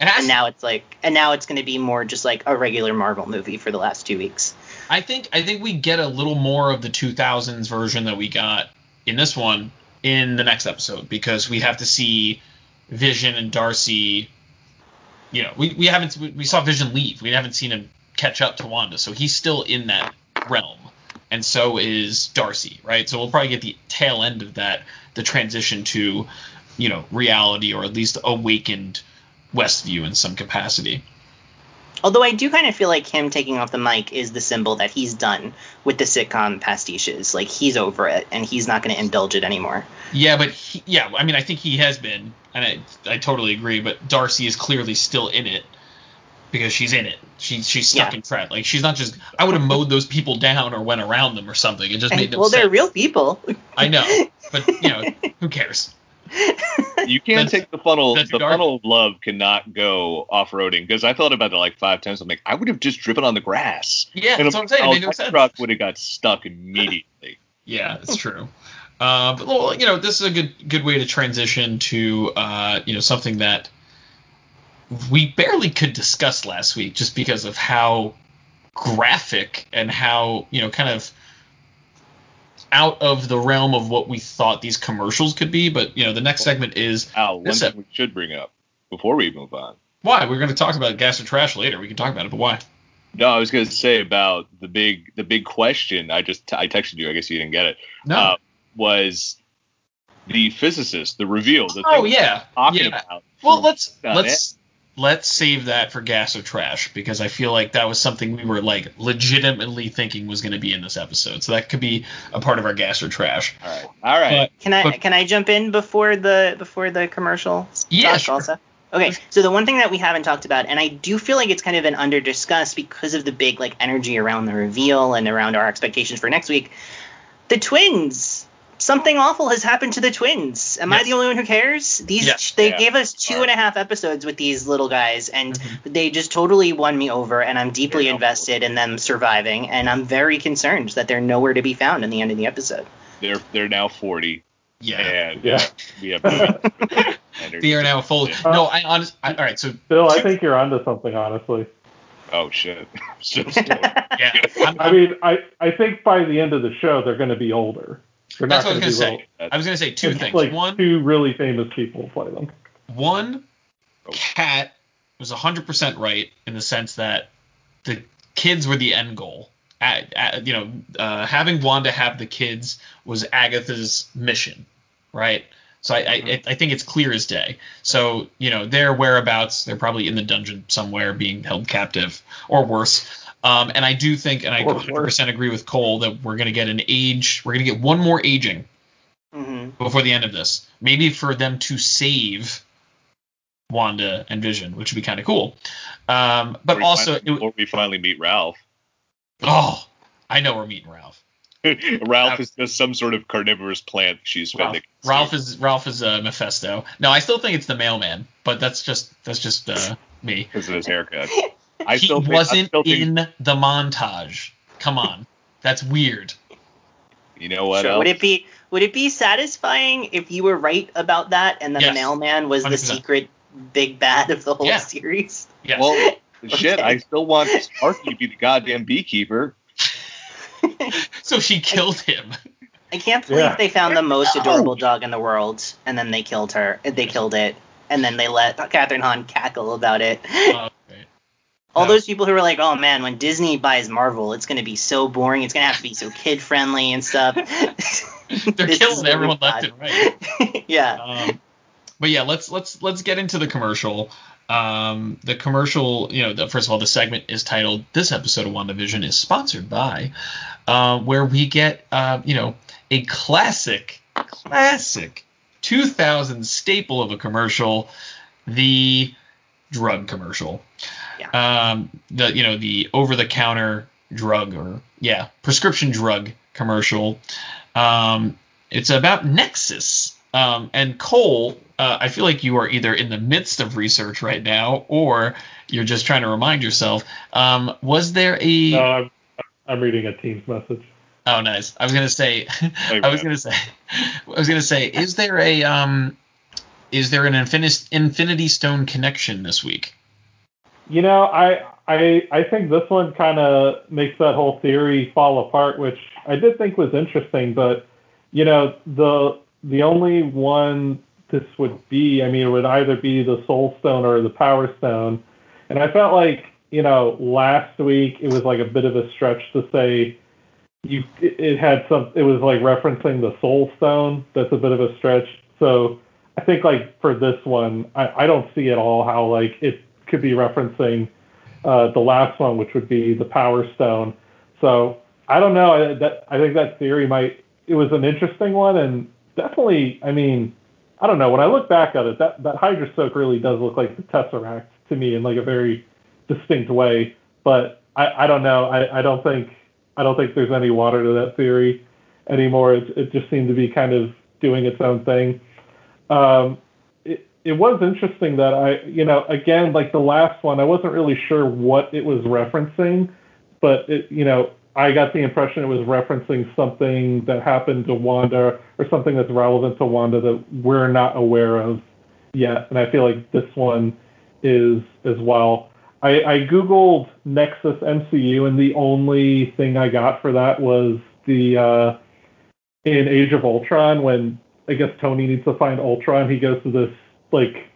It has and now it's like and now it's going to be more just like a regular Marvel movie for the last two weeks. I think I think we get a little more of the 2000s version that we got in this one in the next episode because we have to see Vision and Darcy. You know, we, we haven't we, saw Vision leave. We haven't seen him catch up to Wanda, so he's still in that realm, and so is Darcy, right? So we'll probably get the tail end of that, the transition to, you know, reality or at least awakened Westview in some capacity. Although I do kind of feel like him taking off the mic is the symbol that he's done with the sitcom pastiches. Like he's over it and he's not going to indulge it anymore. Yeah, but he, yeah, I mean, I think he has been, and I, I totally agree. But Darcy is clearly still in it because she's in it. She's she's stuck Yeah. in Fred. Like she's not just. I would have mowed those people down or went around them or something. It just made no well, sense. they're real people. I know, but you know, who cares? You can't take the funnel. The dark. funnel of love cannot go off roading because I thought about it like five times. I'm like, I would have just driven on the grass. Yeah, And that's what I'm saying. It made no sense. truck would have got stuck immediately. Yeah, it's true. Uh, but well, you know, this is a good good way to transition to uh, you know something that we barely could discuss last week, just because of how graphic and how you know kind of out of the realm of what we thought these commercials could be. But you know, the next segment is Al, one This thing we should bring up before we move on. why we're going to talk about gas or trash later. We can talk about it, but why? No, I was going to say about the big the big question. I just I texted you. I guess you didn't get it. No. Uh, was the physicist the reveal? The oh thing yeah. talking yeah. about. Well, let's let's let's save that for gas or trash because I feel like that was something we were like legitimately thinking was going to be in this episode. So that could be a part of our gas or trash. all right. All right. Can I But- can I jump in before the before the commercial? Yeah, sure. Also? Okay, so the one thing that we haven't talked about, and I do feel like it's kind of been under discussed because of the big like energy around the reveal and around our expectations for next week, the twins. Something awful has happened to the twins. Am I the only one who cares? These Yes. they Yeah. gave us two and a half episodes with these little guys, and mm-hmm. they just totally won me over. And I'm deeply They're invested in them surviving, and I'm very concerned that they're nowhere to be found in the end of the episode. They're they're now 40, Yeah. and Yeah. we have. They are now full. Yeah. No, I honestly. I, all right, so Bill, I think you're onto something, honestly. Oh shit. So slow. yeah, I'm, I mean, I, I think by the end of the show, they're going to be older. They're that's not what I was going gonna say. little. I was gonna say two It's things. Like One, two really famous people play them. One, Kat was 100% right in the sense that the kids were the end goal. At, at- you know, uh, having Wanda have the kids was Agatha's mission, right? So I, I, I think it's clear as day. So you know their whereabouts, they're probably in the dungeon somewhere, being held captive or worse. Um, and I do think, and I 100% agree with Cole that we're gonna get an age, we're gonna get one more aging hmm before the end of this. Maybe for them to save Wanda and Vision, which would be kind of cool. Um, but Or also, finally, it, or we finally meet Ralph. oh, I know we're meeting Ralph. Ralph is just some sort of carnivorous plant she's fed Ralph, Ralph is Ralph is uh, Mephisto. No, I still think it's the mailman, but that's just that's just uh, me. because of his haircut. I he still think, I wasn't think, in the montage. Come on, that's weird. You know what? Sure. else? Would it be would it be satisfying if you were right about that and then Yes. the mailman was the 100%. secret big bad of the whole Yeah. series? Yes. Well, shit. Okay. I still want Sparky to be the goddamn beekeeper. so she killed him. I can't believe Yeah. they found the most adorable dog in the world and then they killed her. They killed it and then they let Kathryn Hahn cackle about it. Great. All no. those people who were like, "Oh man, when Disney buys Marvel, it's going to be so boring. It's going to have to be so kid friendly and stuff." They're killing everyone left and right. yeah. um, but yeah, let's let's let's get into the commercial. Um, the commercial, you know, the, first of all, the segment is titled "This episode of WandaVision is sponsored by," uh, where we get, uh, you know, a classic, classic 2000 staple of a commercial, the drug commercial. Um, the you know the over-the-counter drug or yeah prescription drug commercial. Um, it's about Nexus. Um, and Cole, uh, I feel like you are either in the midst of research right now or you're just trying to remind yourself. Um, was there a? No, I'm, I'm reading a Teams message. Oh, nice. I was gonna say. I was gonna say. I was gonna say. Is there a um? Is there an Infinity Infinity Stone connection this week? You know, I I I think this one kind of makes that whole theory fall apart, which I did think was interesting. But you know, the the only one this would be, I mean, it would either be the Soul Stone or the Power Stone. And I felt like, you know, last week it was like a bit of a stretch to say you it had some it was like referencing the Soul Stone. That's a bit of a stretch. So I think like for this one, I, I don't see at all how like it could be referencing uh, the last one, which would be the Power Stone. So I don't know. I, that I think that theory might it was an interesting one and definitely. I mean, I don't know. When I look back at it, that that Hydra Soak really does look like the Tesseract to me in like a very distinct way. But I, I don't know. I, I don't think I don't think there's any water to that theory anymore. It, it just seemed to be kind of doing its own thing. Um, it, was interesting that I, you know, again, like the last one, I wasn't really sure what it was referencing, but it, you know, I got the impression it was referencing something that happened to Wanda or something that's relevant to Wanda that we're not aware of yet. And I feel like this one is as well. I, I googled Nexus MCU, and the only thing I got for that was the uh, in Age of Ultron when I guess Tony needs to find Ultron. He goes to this like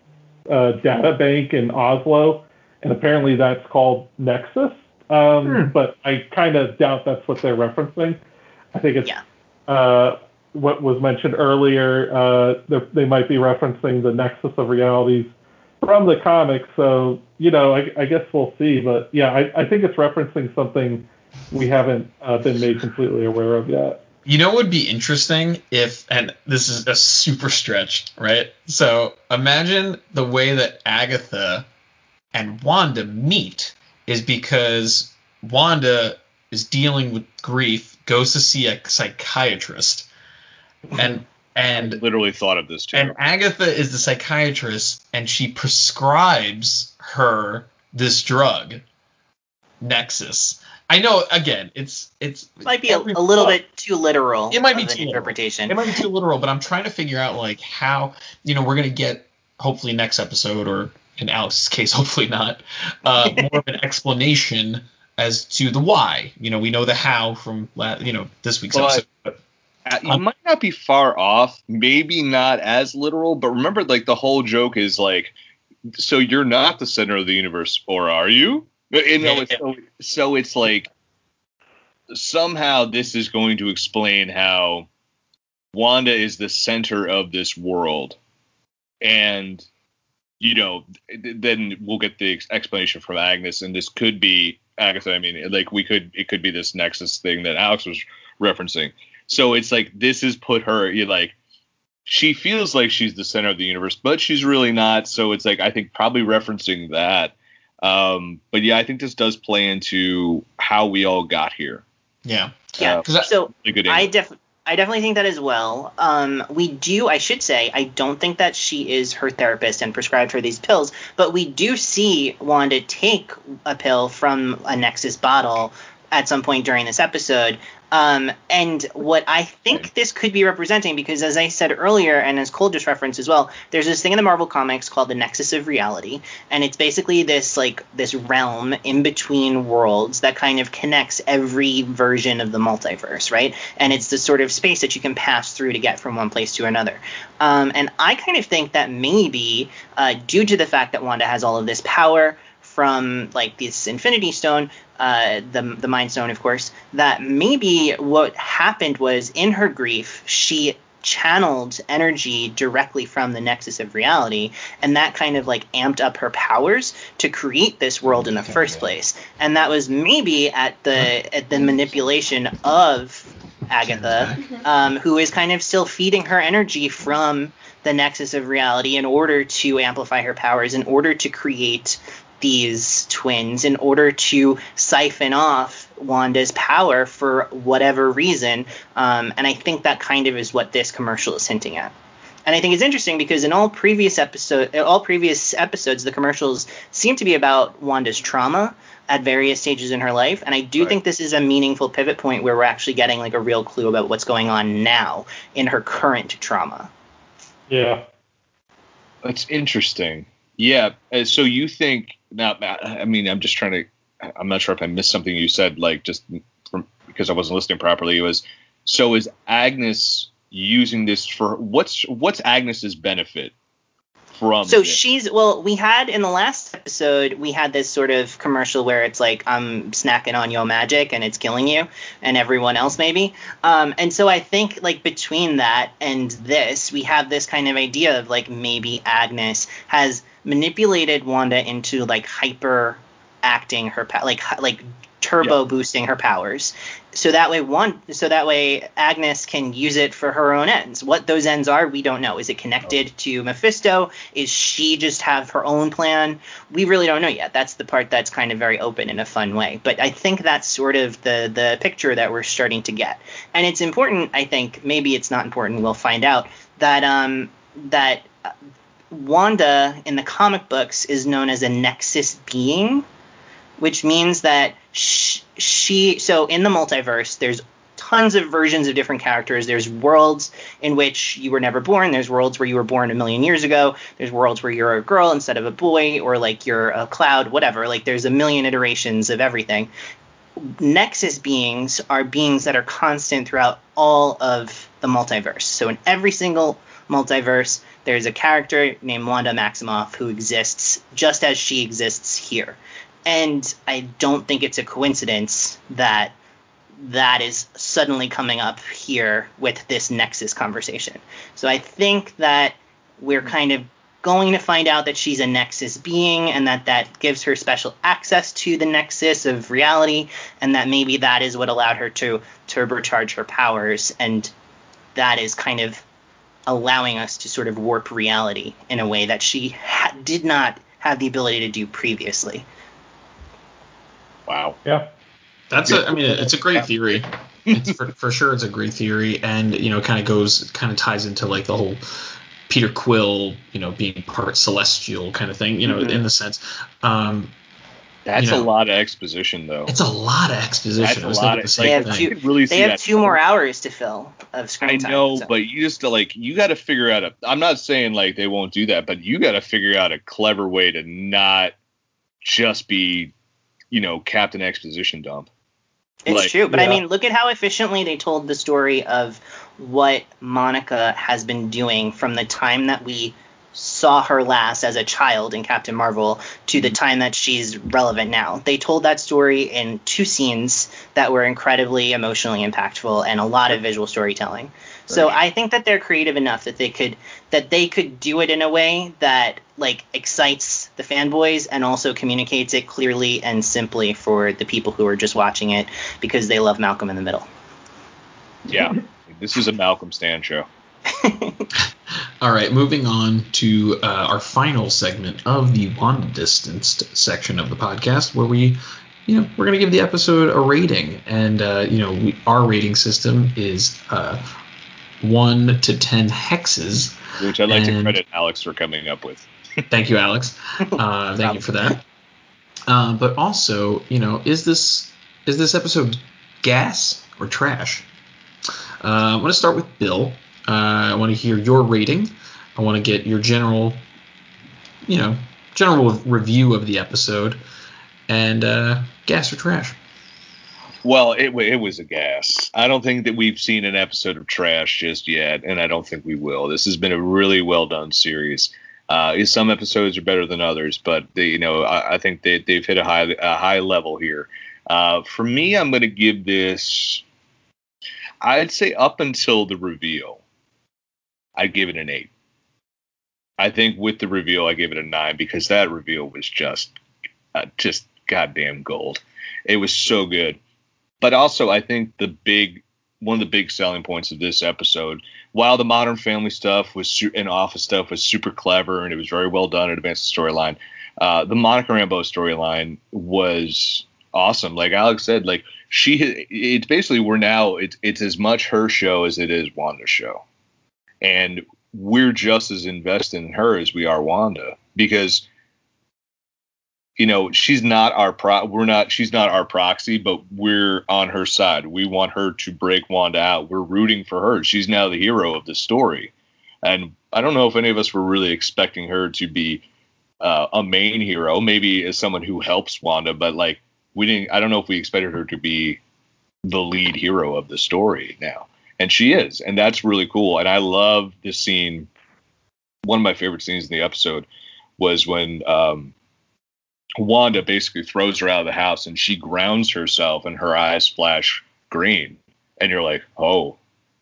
uh, data bank in Oslo, and apparently that's called Nexus. Um, hmm. But I kind of doubt that's what they're referencing. I think it's yeah. uh, what was mentioned earlier. Uh, they might be referencing the Nexus of realities from the comics. So you know, I, I guess we'll see. But yeah, I, I, think it's referencing something we haven't uh, been made completely aware of yet. You know, what would be interesting if, and this is a super stretch, right? So imagine the way that Agatha and Wanda meet is because Wanda is dealing with grief, goes to see a psychiatrist, and and I literally thought of this too. And Agatha is the psychiatrist, and she prescribes her this drug, Nexus. I know. Again, it's it's it might be a, a little bit too literal. It might be too interpretation. Literal. It might be too literal, but I'm trying to figure out like how you know we're gonna get hopefully next episode or in Alex's case hopefully not uh, more of an explanation as to the why. You know, we know the how from you know this week's but, episode. But uh, you um, might not be far off. Maybe not as literal, but remember, like the whole joke is like, so you're not the center of the universe, or are you? You know, yeah. so, oh, so it's like somehow this is going to explain how Wanda is the center of this world, and you know, then we'll get the explanation from Agnes, and this could be Agatha. I mean, like we could, it could be this Nexus thing that Alex was referencing. So it's like this has put her you like she feels like she's the center of the universe, but she's really not. So it's like I think probably referencing that. Um, but yeah, I think this does play into how we all got here. Yeah. Yeah. Uh, so I definitely. I definitely think that as well. Um, we do, I should say, I don't think that she is her therapist and prescribed her these pills, but we do see Wanda take a pill from a Nexus bottle at some point during this episode. Um, and what I think this could be representing, because as I said earlier, and as Cole just referenced as well, there's this thing in the Marvel comics called the Nexus of Reality, and it's basically this like this realm in between worlds that kind of connects every version of the multiverse, right? And it's the sort of space that you can pass through to get from one place to another. Um, and I kind of think that maybe uh, due to the fact that Wanda has all of this power from like this Infinity Stone, uh, the the Mind Stone, of course, that maybe what happened was in her grief she channeled energy directly from the nexus of reality and that kind of like amped up her powers to create this world in the first place. And that was maybe at the at the manipulation of Agatha, um, who is kind of still feeding her energy from the nexus of reality in order to amplify her powers, in order to create these twins, in order to siphon off Wanda's power for whatever reason. Um, and I think that kind of is what this commercial is hinting at. And I think it's interesting because in all previous episode, all previous episodes, the commercials seem to be about Wanda's trauma at various stages in her life, and I do Right. think this is a meaningful pivot point where we're actually getting like a real clue about what's going on now in her current trauma. Yeah. That's interesting. Yeah. So you think now? I mean, I'm just trying to. I'm not sure if I missed something you said, like just from because I wasn't listening properly. It was so is Agnes using this for what's what's Agnes's benefit from? So this? she's well, we had in the last episode we had this sort of commercial where it's like I'm snacking on your magic and it's killing you and everyone else maybe. Um, and so I think like between that and this, we have this kind of idea of like maybe Agnes has manipulated Wanda into like hyper acting her pa- like like turbo Yeah. boosting her powers. So that way one so that way agnes can use it for her own ends. What those ends are we don't know. Is it connected to mephisto? Is she just have her own plan? We really don't know yet. That's the part that's kind of very open in a fun way. But i think that's sort of the the picture that we're starting to get. And it's important i think maybe it's not important we'll find out that um that uh, wanda in the comic books is known as a nexus being which means that sh- she so in the multiverse there's tons of versions of different characters. There's worlds in which you were never born. There's worlds where you were born a million years ago. There's worlds where you're a girl instead of a boy or like you're a cloud whatever. Like there's a million iterations of everything. Nexus beings are beings that are constant throughout all of the multiverse. So in every single multiverse there's a character named wanda maximoff who exists just as she exists here and I don't think it's a coincidence that that is suddenly coming up here with this Nexus conversation. So I think that we're kind of going to find out that she's a Nexus being and that that gives her special access to the Nexus of reality and that maybe that is what allowed her to turbocharge her powers and that is kind of allowing us to sort of warp reality in a way that she ha- did not have the ability to do previously. wow. Yeah. That's a, I mean, it's a great theory. It's for, for sure, it's a great theory, and you know, it kind of goes, kind of ties into like the whole Peter Quill, you know, being part celestial kind of thing, you know, Mhm. in the sense. Um, That's You know, a lot of exposition, though. it's a lot of exposition. That's I a was lot of. the They have like, thing. you could really They have two more hours to fill of screen I time. know, so- but you just like you got to figure out a. I'm not saying like they won't do that, but you got to figure out a clever way to not just be, you know, Captain Exposition dump. It's Like, true, but I mean, look at how efficiently they told the story of what Monica has been doing from the time that we saw her last as a child in Captain Marvel to the mm-hmm. time that she's relevant now. They told that story in two scenes that were incredibly emotionally impactful and a lot of visual storytelling. So I think that they're creative enough that they could that they could do it in a way that like excites the fanboys and also communicates it clearly and simply for the people who are just watching it because they love Malcolm in the Middle. Yeah, this is a Malcolm Stan show. All right, moving on to uh, our final segment of the one distanced section of the podcast, where we, you know, we're gonna give the episode a rating, and uh, you know, we, our rating system is uh, one to ten hexes. Which I'd like to credit Alex for coming up with. Thank you, Alex. Uh, thank you for that. Uh, but also, you know, is this is this episode gas or trash? Uh, I want to start with Bill. Uh, I want to hear your rating. I want to get your general, you know, general review of the episode, and uh, gas or trash. Well, it it was a gas. I don't think that we've seen an episode of trash just yet, and I don't think we will. This has been a really well done series. Uh, some episodes are better than others, but they, you know, I, I think they, they've hit a high a high level here. Uh, for me, I'm going to give this. I'd say up until the reveal, I'd give it an eight. I think with the reveal, I give it a nine because that reveal was just, uh, just goddamn gold. It was so good but also I think the big one of the big selling points of this episode. While the Modern Family stuff was su- and Office stuff was super clever and it was very well done, it advanced the storyline. Uh, the Monica Rambeau storyline was awesome. Like Alex said, like she, it's basically we're now it's it's as much her show as it is Wanda's show, and we're just as invested in her as we are Wanda because you know she's not our pro we're not she's not our proxy but we're on her side. We want her to break wanda out. We're rooting for her. She's now the hero of the story. And i don't know if any of us were really expecting her to be uh, a main hero maybe as someone who helps wanda but like we didn't i don't know if we expected her to be the lead hero of the story now and she is and that's really cool and i love this scene one of my favorite scenes in the episode was when um, Wanda basically throws her out of the house and she grounds herself and her eyes flash green. And you're like, oh,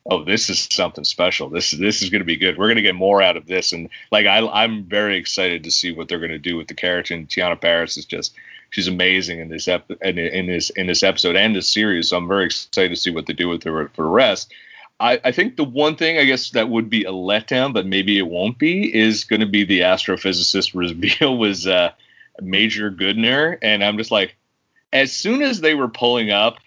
oh, this is something special. This is this is going to be good. We're going to get more out of this. And like, I, I'm very excited to see what they're going to do with the character. And Teyonah Parris is just she's amazing in this ep- in, in this in this episode and this series. So I'm very excited to see what they do with her for the rest. I, I think the one thing I guess that would be a letdown, but maybe it won't be, is going to be the astrophysicist reveal was. Uh, Major Goodner, and I'm just like, as soon as they were pulling up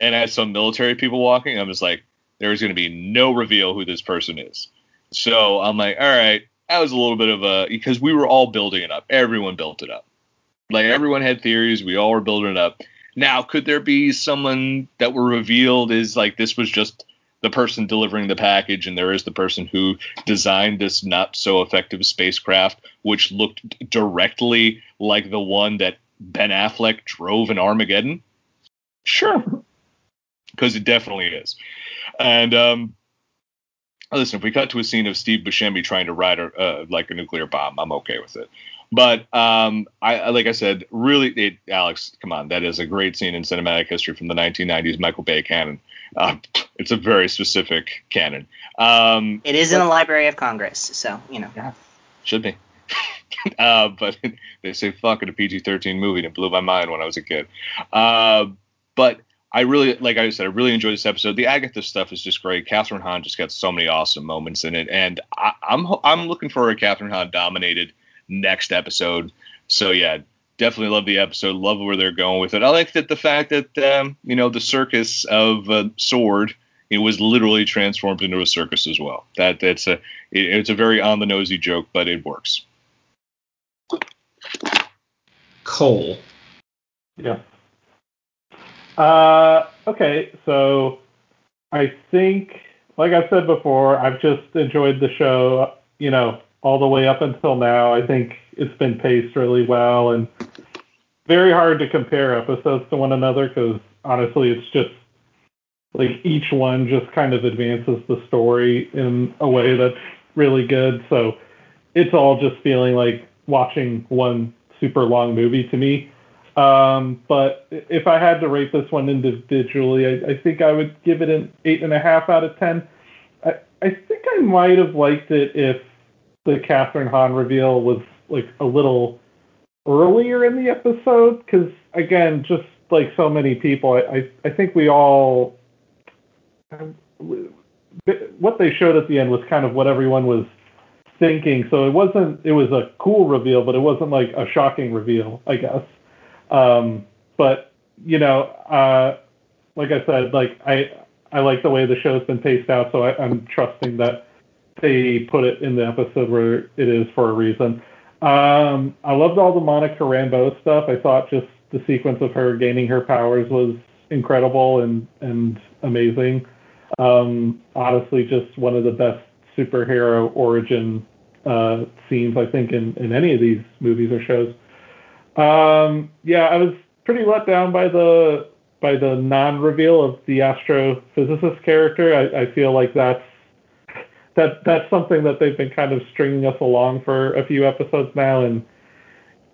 and had some military people walking, I'm just like, there's going to be no reveal who this person is. So I'm like, all right, that was a little bit of a because we were all building it up. Everyone built it up. Like everyone had theories. We all were building it up. Now, could there be someone that were revealed is like this was just the person delivering the package, and there is the person who designed this not so effective spacecraft, which looked directly like the one that Ben Affleck drove in Armageddon? Sure, because it definitely is. And um, listen, if we cut to a scene of Steve Buscemi trying to ride a, uh, like a nuclear bomb, I'm okay with it. But um, I like I said, really, it, Alex, come on, that is a great scene in cinematic history from the 1990s Michael Bay canon. Uh, it's a very specific canon. Um, it is but, in the Library of Congress, so you know. Yeah, should be. uh, but they say fuck in a PG-13 movie, and it blew my mind when I was a kid. Uh, but I really, like I said, I really enjoyed this episode. The Agatha stuff is just great. Kathryn Hahn just got so many awesome moments in it, and I, I'm I'm looking for a Kathryn Hahn dominated next episode. So yeah, definitely love the episode. Love where they're going with it. I like that the fact that um, you know the circus of uh, Sword it was literally transformed into a circus as well. That that's a it, it's a very on the nosy joke, but it works. Cole. Yeah. Uh, okay, so I think, like I said before, I've just enjoyed the show. You know, all the way up until now. I think it's been paced really well and very hard to compare episodes to one another because honestly, it's just like each one just kind of advances the story in a way that's really good. So it's all just feeling like watching one super long movie to me. Um, but if I had to rate this one individually, I, I think I would give it an eight and a half out of ten. I, I think I might have liked it if the Kathryn Hahn reveal was like a little earlier in the episode because again, just like so many people, I, I, I think we all what they showed at the end was kind of what everyone was thinking. So it wasn't it was a cool reveal, but it wasn't like a shocking reveal, I guess. Um, but you know, uh, like I said, like I I like the way the show's been paced out, so I, I'm trusting that they put it in the episode where it is for a reason. Um, I loved all the Monica Rambeau stuff. I thought just the sequence of her gaining her powers was incredible and and amazing. Um, honestly, just one of the best superhero origin uh, scenes I think in in any of these movies or shows. Um, yeah, I was pretty let down by the by the non-reveal of the astrophysicist character. I, I feel like that's that that's something that they've been kind of stringing us along for a few episodes now and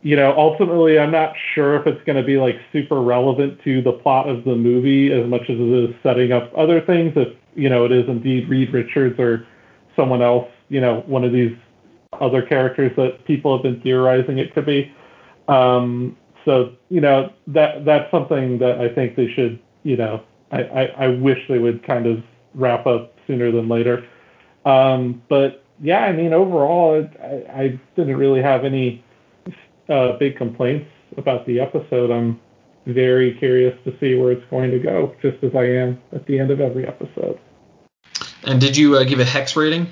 you know ultimately i'm not sure if it's going to be like super relevant to the plot of the movie as much as it is setting up other things if you know it is indeed reed richards or someone else you know one of these other characters that people have been theorizing it could be um, so you know that that's something that i think they should you know I, I, I wish they would kind of wrap up sooner than later. Um, but yeah, I mean, overall, I, I didn't really have any uh, big complaints about the episode. I'm very curious to see where it's going to go, just as I am at the end of every episode. And did you uh, give a hex rating?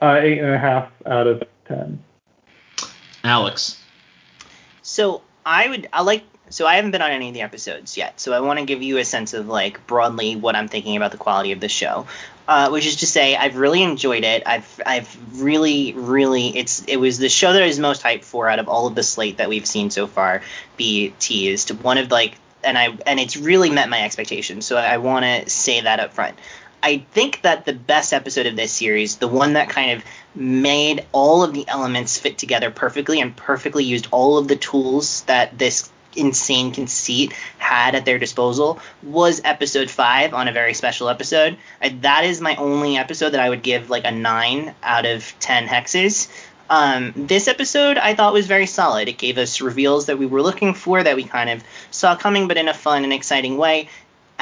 Uh, eight and a half out of ten. Alex. So I would I like so I haven't been on any of the episodes yet, so I want to give you a sense of like broadly what I'm thinking about the quality of the show. Uh, which is to say, I've really enjoyed it. I've I've really really it's it was the show that I was most hyped for out of all of the slate that we've seen so far be teased. One of like and I and it's really met my expectations. So I want to say that up front. I think that the best episode of this series, the one that kind of made all of the elements fit together perfectly and perfectly used all of the tools that this insane conceit had at their disposal was episode 5 on a very special episode. that is my only episode that I would give like a 9 out of 10 hexes. Um, this episode I thought was very solid. It gave us reveals that we were looking for, that we kind of saw coming, but in a fun and exciting way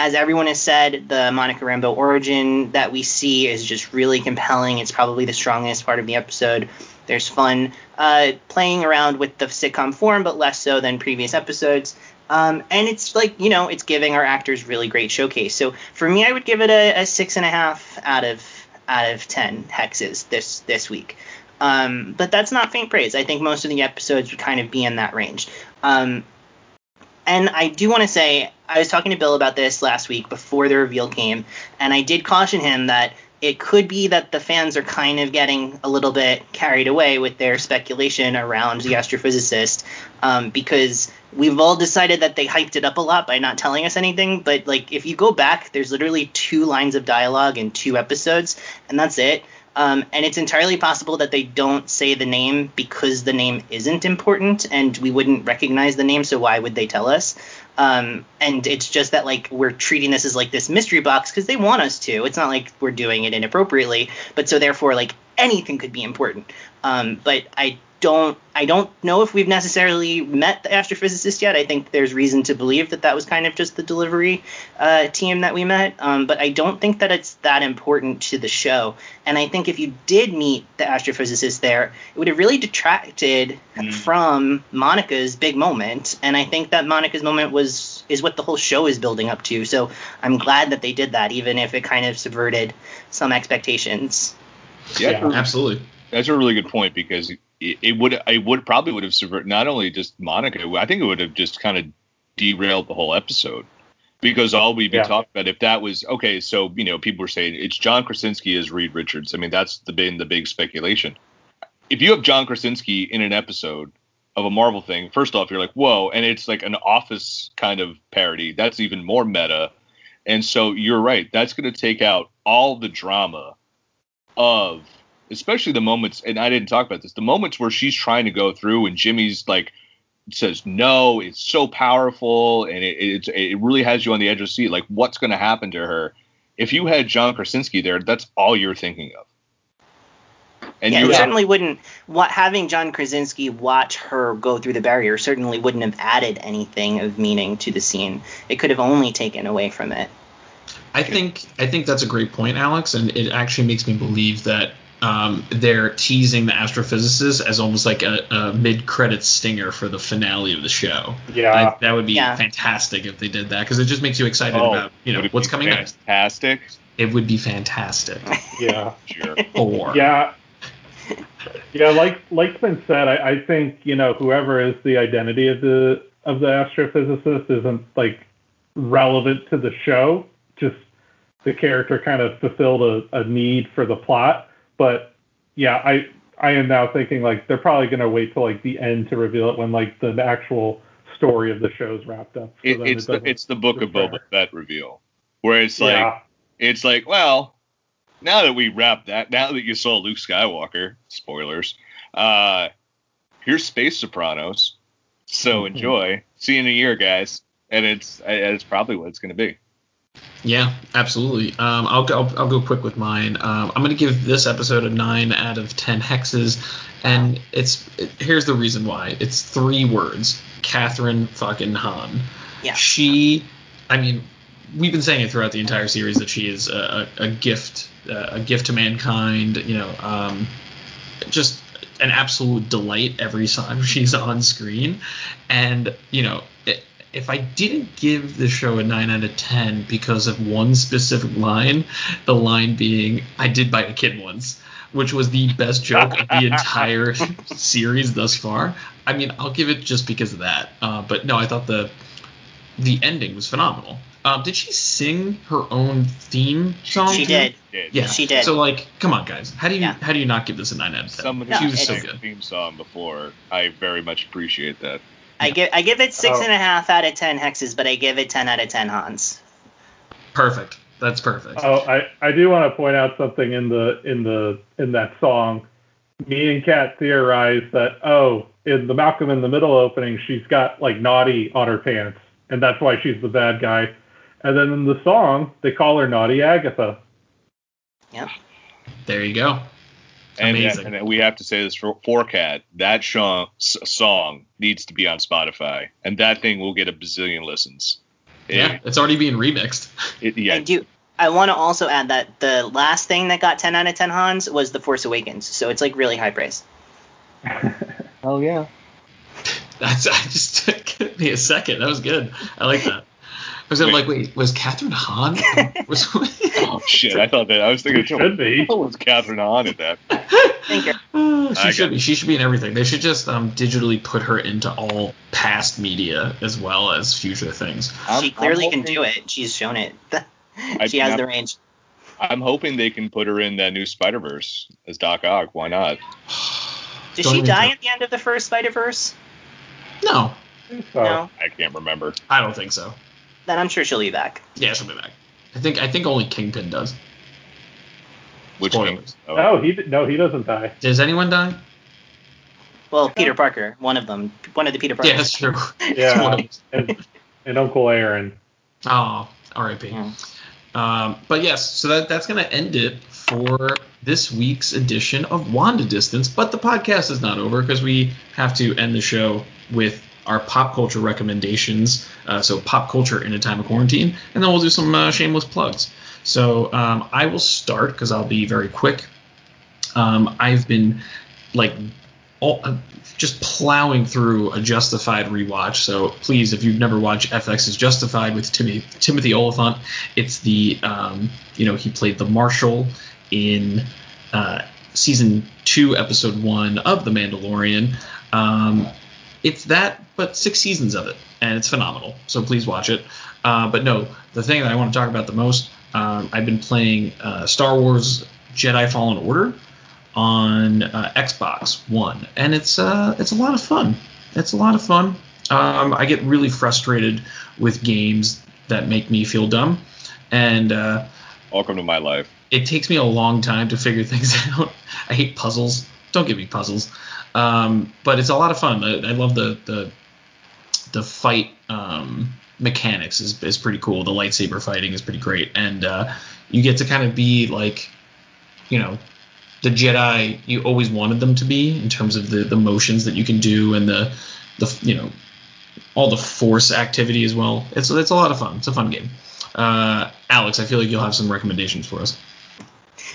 as everyone has said, the Monica Rambeau origin that we see is just really compelling. It's probably the strongest part of the episode. There's fun uh, playing around with the sitcom form, but less so than previous episodes. Um, and it's like you know, it's giving our actors really great showcase. So for me, I would give it a, a six and a half out of out of ten hexes this this week. Um, but that's not faint praise. I think most of the episodes would kind of be in that range. Um, and I do want to say, I was talking to Bill about this last week before the reveal came, and I did caution him that it could be that the fans are kind of getting a little bit carried away with their speculation around the astrophysicist um, because we've all decided that they hyped it up a lot by not telling us anything. But like, if you go back, there's literally two lines of dialogue in two episodes, and that's it. Um, and it's entirely possible that they don't say the name because the name isn't important and we wouldn't recognize the name, so why would they tell us? Um, and it's just that like we're treating this as like this mystery box because they want us to. It's not like we're doing it inappropriately, but so therefore like anything could be important. Um, but I don't I don't know if we've necessarily met the astrophysicist yet. I think there's reason to believe that that was kind of just the delivery uh, team that we met. Um, but I don't think that it's that important to the show. And I think if you did meet the astrophysicist there, it would have really detracted mm. from Monica's big moment. And I think that Monica's moment was is what the whole show is building up to. So I'm glad that they did that, even if it kind of subverted some expectations. Yeah, yeah absolutely. That's a really good point because it, would it would probably would have subverted not only just Monica, I think it would have just kind of derailed the whole episode. Because all we'd be yeah. talking about if that was okay so you know people were saying it's john krasinski as reed richards. I mean that's the been the big speculation. If you have john krasinski in an episode of a marvel thing first off you're like whoa and it's like an office kind of parody. That's even more meta. And so you're right. That's going to take out all the drama of especially the moments, and I didn't talk about this, the moments where she's trying to go through and Jimmy's like says no, it's so powerful and it, it really has you on the edge of the seat. Like what's going to happen to her? If you had John Krasinski there, that's all you're thinking of. And yeah, you certainly wouldn't. What having John Krasinski watch her go through the barrier certainly wouldn't have added anything of meaning to the scene. It could have only taken away from it. I think I think that's a great point, Alex, and it actually makes me believe that um, they're teasing the astrophysicist as almost like a, a mid-credit stinger for the finale of the show. Yeah, I, that would be yeah. fantastic if they did that because it just makes you excited oh, about you know what's coming fantastic? next. Fantastic. It would be fantastic. Yeah. sure. Or yeah. Yeah, like like's been said, I, I think you know whoever is the identity of the of the astrophysicist isn't like relevant to the show. Just the character kind of fulfilled a, a need for the plot but yeah, I I am now thinking like they're probably gonna wait till like the end to reveal it when like the, actual story of the show's wrapped up. It, it's it the it's the book of Boba Fett reveal where it's like yeah. it's like well now that we wrapped that now that you saw Luke Skywalker spoilers uh here's Space Sopranos so mm-hmm. enjoy see you in a year guys and it's it's probably what it's gonna be. Yeah, absolutely. Um, I'll, go, I'll, I'll go quick with mine. Um, I'm going to give this episode a nine out of ten hexes, and it's it, here's the reason why. It's three words: Kathryn fucking Hahn. Yeah. She, I mean, we've been saying it throughout the entire series that she is a, a, a gift, uh, a gift to mankind. You know, um, just an absolute delight every time she's on screen. And you know, if I didn't give the show a 9 out of 10 because of one specific line, the line being, I did bite a kid once, which was the best joke of the entire series thus far. I mean, I'll give it just because of that. Uh, but no, I thought the the ending was phenomenal. Um, did she sing her own theme song? She too? did. Did. Yeah, She did. So like, come on, guys, how do you Yeah. how do you not give this a nine out of ten? Somebody No, she was so good. theme song before. I very much appreciate that. I give I give it six Oh. and a half out of ten hexes, but I give it ten out of ten Hans. Perfect. That's perfect. Oh, I, I do want to point out something in the in the in that song. Me and Kat theorized that oh, in the Malcolm in the Middle opening, she's got like naughty on her pants, and that's why she's the bad guy. And then in the song, they call her Naughty Agatha. Yeah. There you go. And, Amazing. and we have to say this for, for Kat. That song, song needs to be on Spotify, and that thing will get a bazillion listens. It- Yeah, it's already being remixed. it- yeah. I do. I want to also add that the last thing that got 10 out of 10 Hans was The Force Awakens, so it's like really high praise. Oh yeah. That's I just took me a second. That was good. I like that. I was gonna like, wait, was Kathryn Hahn? was, Oh shit! I thought that I was thinking. Should be. What was Catherine on at that? Thank you. Uh, she I should got be. She should be in everything. They should just um, digitally put her into all past media as well as future things. I'm- she clearly I'm can do it. She's shown it. I- she has I'm- the range. I'm hoping they can put her in that new Spider Verse as Doc Ock. Why not? Did Don't she die try- at the end of the first Spider Verse? No, So, No. I can't remember. I don't think so. Then I'm sure she'll be back. Yeah, she'll be back. I think I think only Kingpin does. Which Spoilers. means, oh, No, he no, he doesn't die. Does anyone die? Well, Peter Parker, one of them, one of the Peter Parkers. Yeah, that's true. Yeah, and, and Uncle Aaron. Oh, R.I.P. Yeah. Um, but yes, so that that's gonna end it for this week's edition of Wanda Distance. But the podcast is not over because we have to end the show with our pop culture recommendations. Uh, so pop culture in a time of quarantine, and then we'll do some uh, shameless plugs. So um, I will start because I'll be very quick. Um, I've been like all, uh, just plowing through a Justified rewatch. So please, if you've never watched FX's Justified with Timothy Timothy Olyphant, it's the um, you know he played the Marshal in uh, season two, episode one of The Mandalorian. Um, it's that, but six seasons of it, and it's phenomenal. So please watch it. Uh, but no, the thing that I want to talk about the most, um, I've been playing uh, Star Wars Jedi Fallen Order on uh, Xbox One, and it's uh, it's a lot of fun. It's a lot of fun. Um, I get really frustrated with games that make me feel dumb, and uh, welcome to my life. it takes me a long time to figure things out. I hate puzzles. Don't give me puzzles. Um, but it's a lot of fun. I, I love the the the fight um, mechanics is, is pretty cool. The lightsaber fighting is pretty great, and uh, you get to kind of be like, you know, the Jedi you always wanted them to be in terms of the the motions that you can do and the the you know all the force activity as well. It's it's a lot of fun. It's a fun game. Uh, Alex, I feel like you'll have some recommendations for us.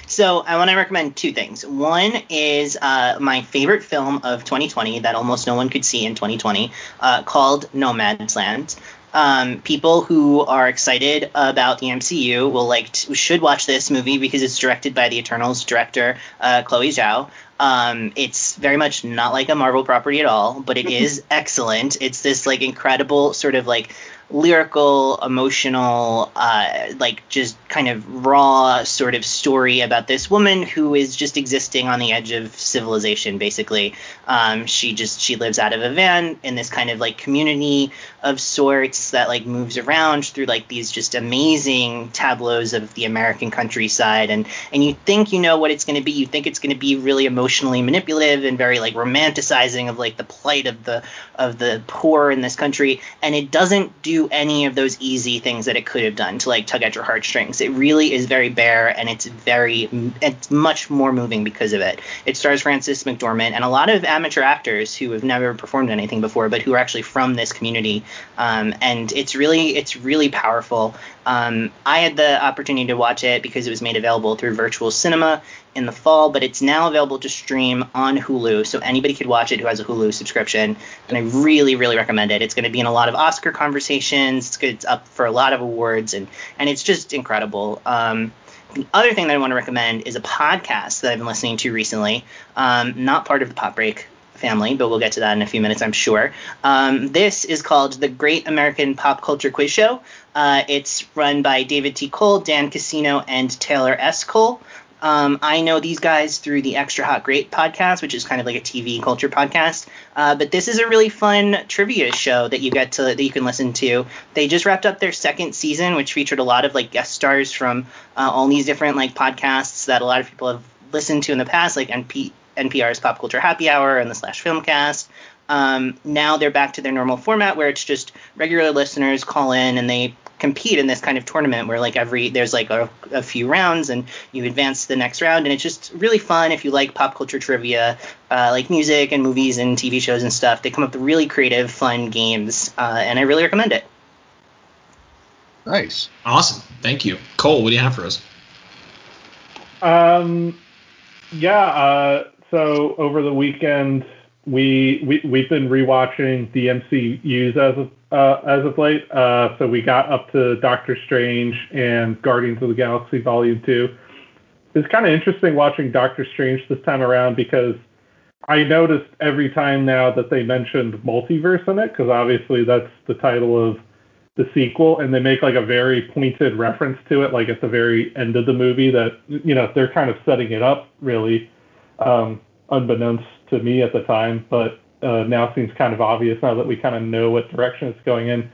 So I want to recommend two things. One is uh, my favorite film of 2020 that almost no one could see in 2020, uh, called Nomadland. Um, people who are excited about the MCU will like t- should watch this movie because it's directed by the Eternals director uh, Chloe Zhao. Um, it's very much not like a Marvel property at all, but it is excellent. It's this like incredible sort of like lyrical, emotional, uh, like just kind of raw sort of story about this woman who is just existing on the edge of civilization. Basically, um, she just she lives out of a van in this kind of like community of sorts that like moves around through like these just amazing tableaus of the American countryside, and and you think you know what it's going to be. You think it's going to be really emotionally manipulative and very like romanticizing of like the plight of the of the poor in this country, and it doesn't do any of those easy things that it could have done to like tug at your heartstrings. It really is very bare and it's very it's much more moving because of it. It stars Frances McDormand and a lot of amateur actors who have never performed anything before, but who are actually from this community. Um, and it's really it's really powerful. Um, I had the opportunity to watch it because it was made available through virtual cinema in the fall, but it's now available to stream on Hulu, so anybody could watch it who has a Hulu subscription. And I really, really recommend it. It's going to be in a lot of Oscar conversations. It's, it's up for a lot of awards, and and it's just incredible. Um, the other thing that I want to recommend is a podcast that I've been listening to recently. Um, not part of the Pop Break family, but we'll get to that in a few minutes, I'm sure. Um, this is called the Great American Pop Culture Quiz Show. Uh, it's run by David T. Cole, Dan Casino, and Taylor S. Cole. Um, I know these guys through the Extra Hot Great podcast, which is kind of like a TV culture podcast. Uh, but this is a really fun trivia show that you get to that you can listen to. They just wrapped up their second season, which featured a lot of like guest stars from uh, all these different like podcasts that a lot of people have listened to in the past, like NP- NPR's Pop Culture Happy Hour and the Slash Filmcast. Um, now they're back to their normal format where it's just regular listeners call in and they compete in this kind of tournament where like every there's like a, a, few rounds and you advance to the next round. And it's just really fun if you like pop culture trivia uh, like music and movies and tv shows and stuff. They come up with really creative fun games uh, and i really recommend it. Nice. Awesome. Thank you. Cole what do you have for us? Um yeah uh, so over the weekend we, we we've been rewatching the MCU's as of uh, as of late. Uh, so we got up to Doctor Strange and Guardians of the Galaxy Volume Two. It's kind of interesting watching Doctor Strange this time around because I noticed every time now that they mentioned multiverse in it, because obviously that's the title of the sequel, and they make like a very pointed reference to it, like at the very end of the movie. That you know they're kind of setting it up really, um, unbeknownst to me at the time, but uh, now seems kind of obvious now that we kind of know what direction it's going in.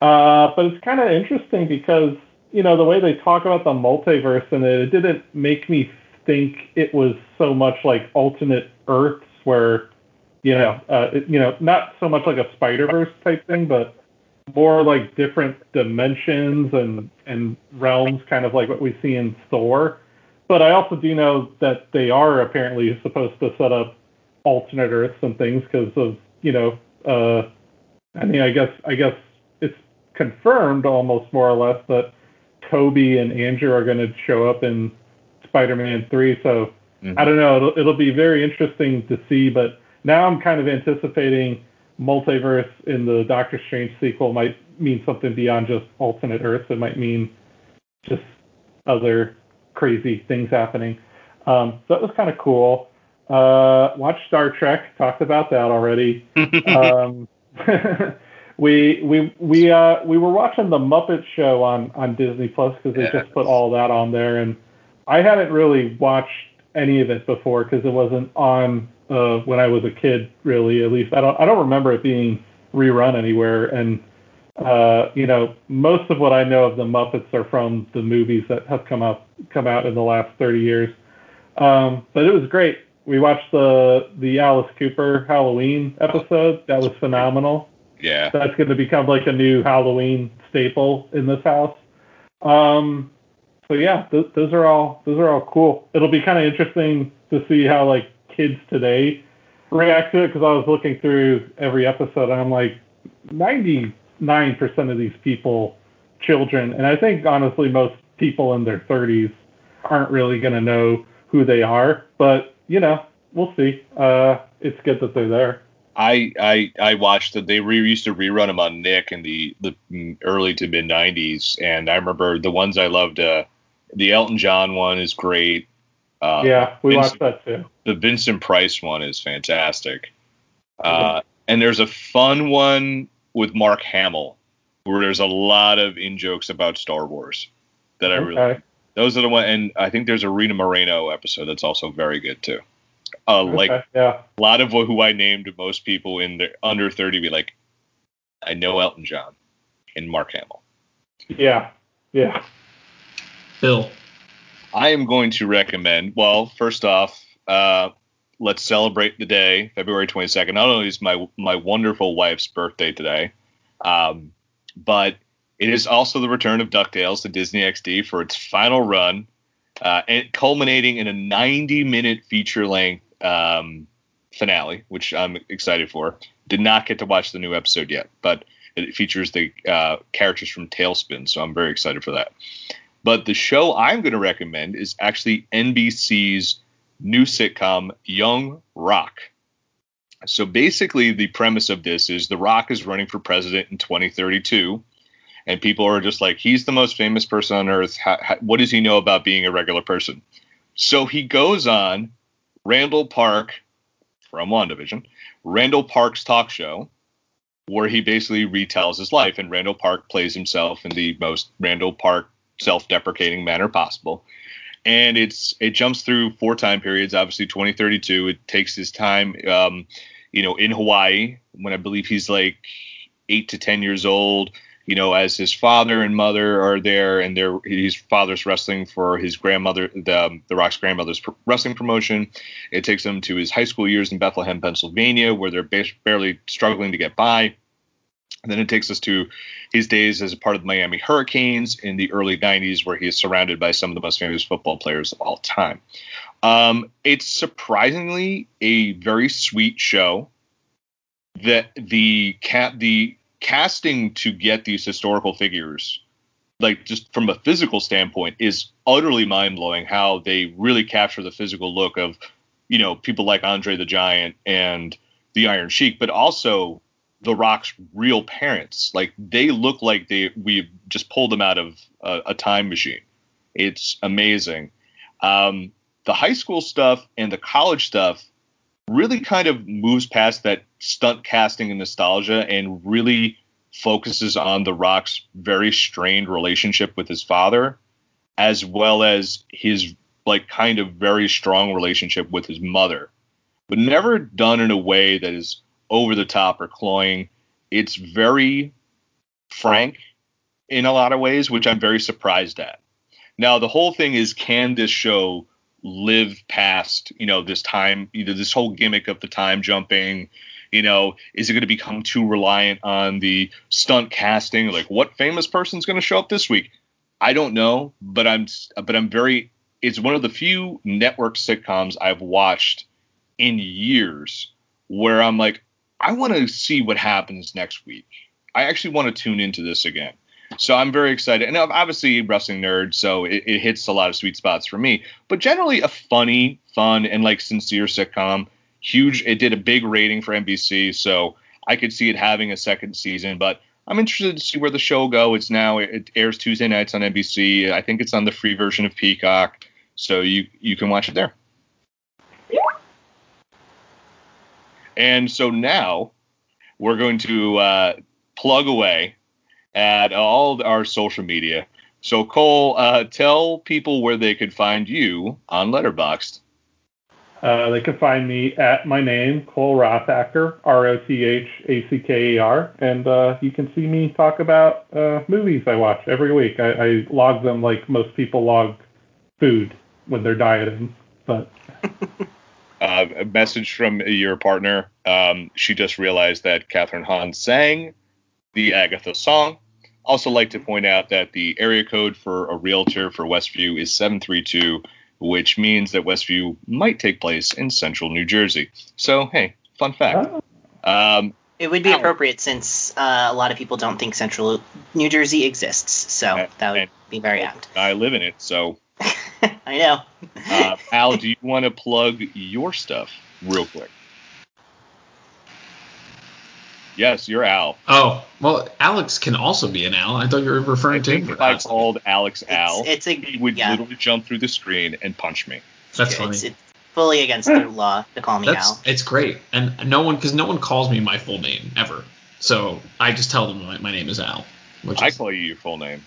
Uh, but it's kind of interesting because you know the way they talk about the multiverse and it, it didn't make me think it was so much like alternate Earths where you know uh, you know not so much like a Spider Verse type thing, but more like different dimensions and and realms, kind of like what we see in Thor. But I also do know that they are apparently supposed to set up alternate Earths and things because of you know uh, I mean I guess I guess it's confirmed almost more or less that Tobey and Andrew are going to show up in Spider-Man 3. So mm-hmm. I don't know. It'll, it'll be very interesting to see. But now I'm kind of anticipating multiverse in the Doctor Strange sequel might mean something beyond just alternate Earths. It might mean just other crazy things happening. Um, so that was kind of cool. Uh, watched Star Trek. Talked about that already. um, we we we uh we were watching the Muppet Show on on Disney Plus because they yeah. just put all that on there, and I hadn't really watched any of it before because it wasn't on uh, when I was a kid. Really, at least I don't I don't remember it being rerun anywhere. And uh, you know, most of what I know of the Muppets are from the movies that have come out come out in the last 30 years. Um, but it was great we watched the the Alice Cooper Halloween episode. That was phenomenal. Yeah. That's going to become like a new Halloween staple in this house. Um, so yeah, th- those are all those are all cool. It'll be kind of interesting to see how like kids today react to it because I was looking through every episode and I'm like, 99% of these people, children, and I think honestly most people in their 30s aren't really going to know who they are. But you know, we'll see. Uh, it's good that they're there. I I I watched that they re- used to rerun them on Nick in the the early to mid '90s, and I remember the ones I loved. Uh, the Elton John one is great. Uh, yeah, we Vincent, watched that too. The Vincent Price one is fantastic. Uh, and there's a fun one with Mark Hamill where there's a lot of in jokes about Star Wars that I okay. really those are the one, and I think there's a Rita Moreno episode that's also very good too. Uh, okay, like yeah. a lot of who I named, most people in the under 30 be like, I know Elton John and Mark Hamill. Yeah, yeah. Bill, I am going to recommend. Well, first off, uh, let's celebrate the day, February 22nd. Not only is my my wonderful wife's birthday today, um, but it is also the return of DuckTales to Disney XD for its final run, uh, and culminating in a 90 minute feature length um, finale, which I'm excited for. Did not get to watch the new episode yet, but it features the uh, characters from TaleSpin, so I'm very excited for that. But the show I'm going to recommend is actually NBC's new sitcom, Young Rock. So basically, the premise of this is The Rock is running for president in 2032, and people are just like, he's the most famous person on earth. How, how, what does he know about being a regular person? So he goes on Randall Park from WandaVision, Randall Park's talk show, where he basically retells his life, and Randall Park plays himself in the most Randall Park self-deprecating manner possible. And it's it jumps through four time periods. Obviously, 2032. It takes his time, um, you know, in Hawaii when I believe he's like eight to ten years old. You know, as his father and mother are there, and their his father's wrestling for his grandmother, the the Rock's grandmother's wrestling promotion. It takes him to his high school years in Bethlehem, Pennsylvania, where they're ba- barely struggling to get by and then it takes us to his days as a part of the Miami Hurricanes in the early 90s, where he is surrounded by some of the most famous football players of all time. Um, it's surprisingly a very sweet show. That the cat the casting to get these historical figures, like just from a physical standpoint, is utterly mind blowing. How they really capture the physical look of, you know, people like Andre the Giant and the Iron Sheik, but also the Rock's real parents. Like they look like they we just pulled them out of a, a time machine. It's amazing. Um, the high school stuff and the college stuff really kind of moves past that stunt casting and nostalgia and really focuses on the Rock's very strained relationship with his father, as well as his like kind of very strong relationship with his mother, but never done in a way that is over the top or cloying. It's very frank in a lot of ways, which I'm very surprised at. Now, the whole thing is can this show live past, you know, this time, either this whole gimmick of the time jumping, you know, is it going to become too reliant on the stunt casting? Like, what famous person's going to show up this week? I don't know, but I'm, but I'm very. It's one of the few network sitcoms I've watched in years where I'm like, I want to see what happens next week. I actually want to tune into this again. So I'm very excited. And I'm obviously, a wrestling nerd, so it, it, hits a lot of sweet spots for me. But generally, a funny, fun, and like sincere sitcom. Huge. It did a big rating for NBC, so I could see it having a second season. But I'm interested to see where the show go. It's now it airs Tuesday nights on NBC. I think it's on the free version of Peacock, so you you can watch it there. And so now we're going to uh, plug away at all our social media. So Cole, uh, tell people where they could find you on Letterboxd. Uh, they can find me at my name, Cole Rothacker, R O T H A C K E R, and uh, you can see me talk about uh, movies I watch every week. I, I log them like most people log food when they're dieting, but. Uh, a message from your partner. Um, she just realized that Kathryn Hahn sang the Agatha song. Also, like to point out that the area code for a realtor for Westview is 732, which means that Westview might take place in central New Jersey. So, hey, fun fact. Oh. Um, It would be appropriate since uh, a lot of people don't think central New Jersey exists. So And- that would be very apt. I live in it, so I know. uh, Al, do you want to plug your stuff real quick? Yes, you're Al. Oh, well, Alex can also be an Al. I thought you were I referring to him. if I called Alex Al, It's, it's he would yeah. literally jump through the screen and punch me. That's funny. It's, it's fully against the law to call me That's Al. it's great, and no one because no one calls me my full name ever. So I just tell them my, my name is Al. Which I is, call you your full name.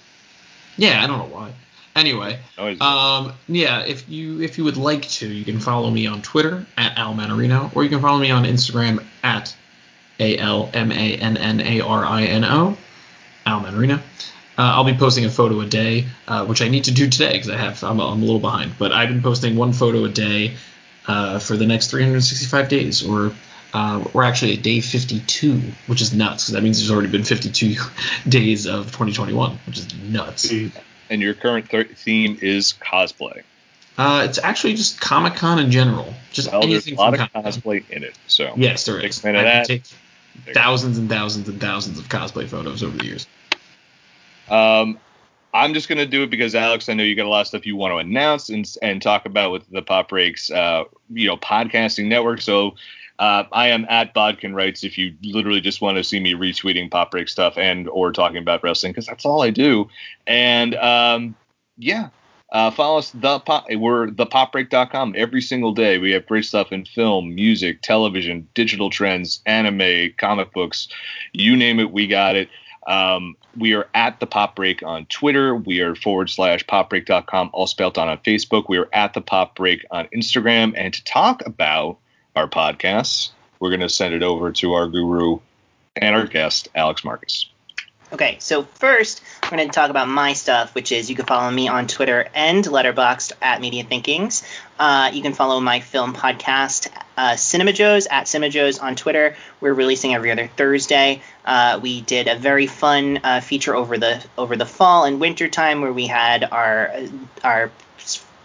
yeah, I don't know why. Anyway, um, yeah, if you if you would like to, you can follow me on Twitter at Al Mannarino, or you can follow me on Instagram at A L M A N N A R I N O, Al Mannarino. Uh, I'll be posting a photo a day, uh, which I need to do today because I have I'm, I'm a little behind. But I've been posting one photo a day uh, for the next 365 days, or Uh, we're actually at day 52, which is nuts because that means there's already been 52 days of 2021, which is nuts. And your current th- theme is cosplay. Uh, it's actually just Comic Con in general. Just Well, there's anything a lot of Comic-Con. cosplay in it. So Yes, there is. fan of I can that. take thousands and thousands and thousands of cosplay photos over the years. Um, I'm just gonna do it because Alex, I know you got a lot of stuff you want to announce and and talk about with the Pop Breaks, uh, you know, podcasting network. So. Uh, I am at Bodkin Rights if you literally just want to see me retweeting Pop Break stuff and or talking about wrestling because that's all I do. And um, yeah, uh, follow us the pop, we're thepopbreak.com every single day. We have great stuff in film, music, television, digital trends, anime, comic books, you name it, we got it. Um, we are at the Pop Break on Twitter. We are forward slash popbreak.com, all spelled out on Facebook. We are at the Pop Break on Instagram. And to talk about our podcasts, we're going to send it over to our guru and our guest, Alex Marcus. Okay, so first we're going to talk about my stuff, which is you can follow me on Twitter and Letterboxd at Media Thinkings. Uh, you can follow my film podcast, uh, Cinema Joes, at Cinema Joes on Twitter. We're releasing every other Thursday. Uh, we did a very fun uh, feature over the over the fall and winter time where we had our our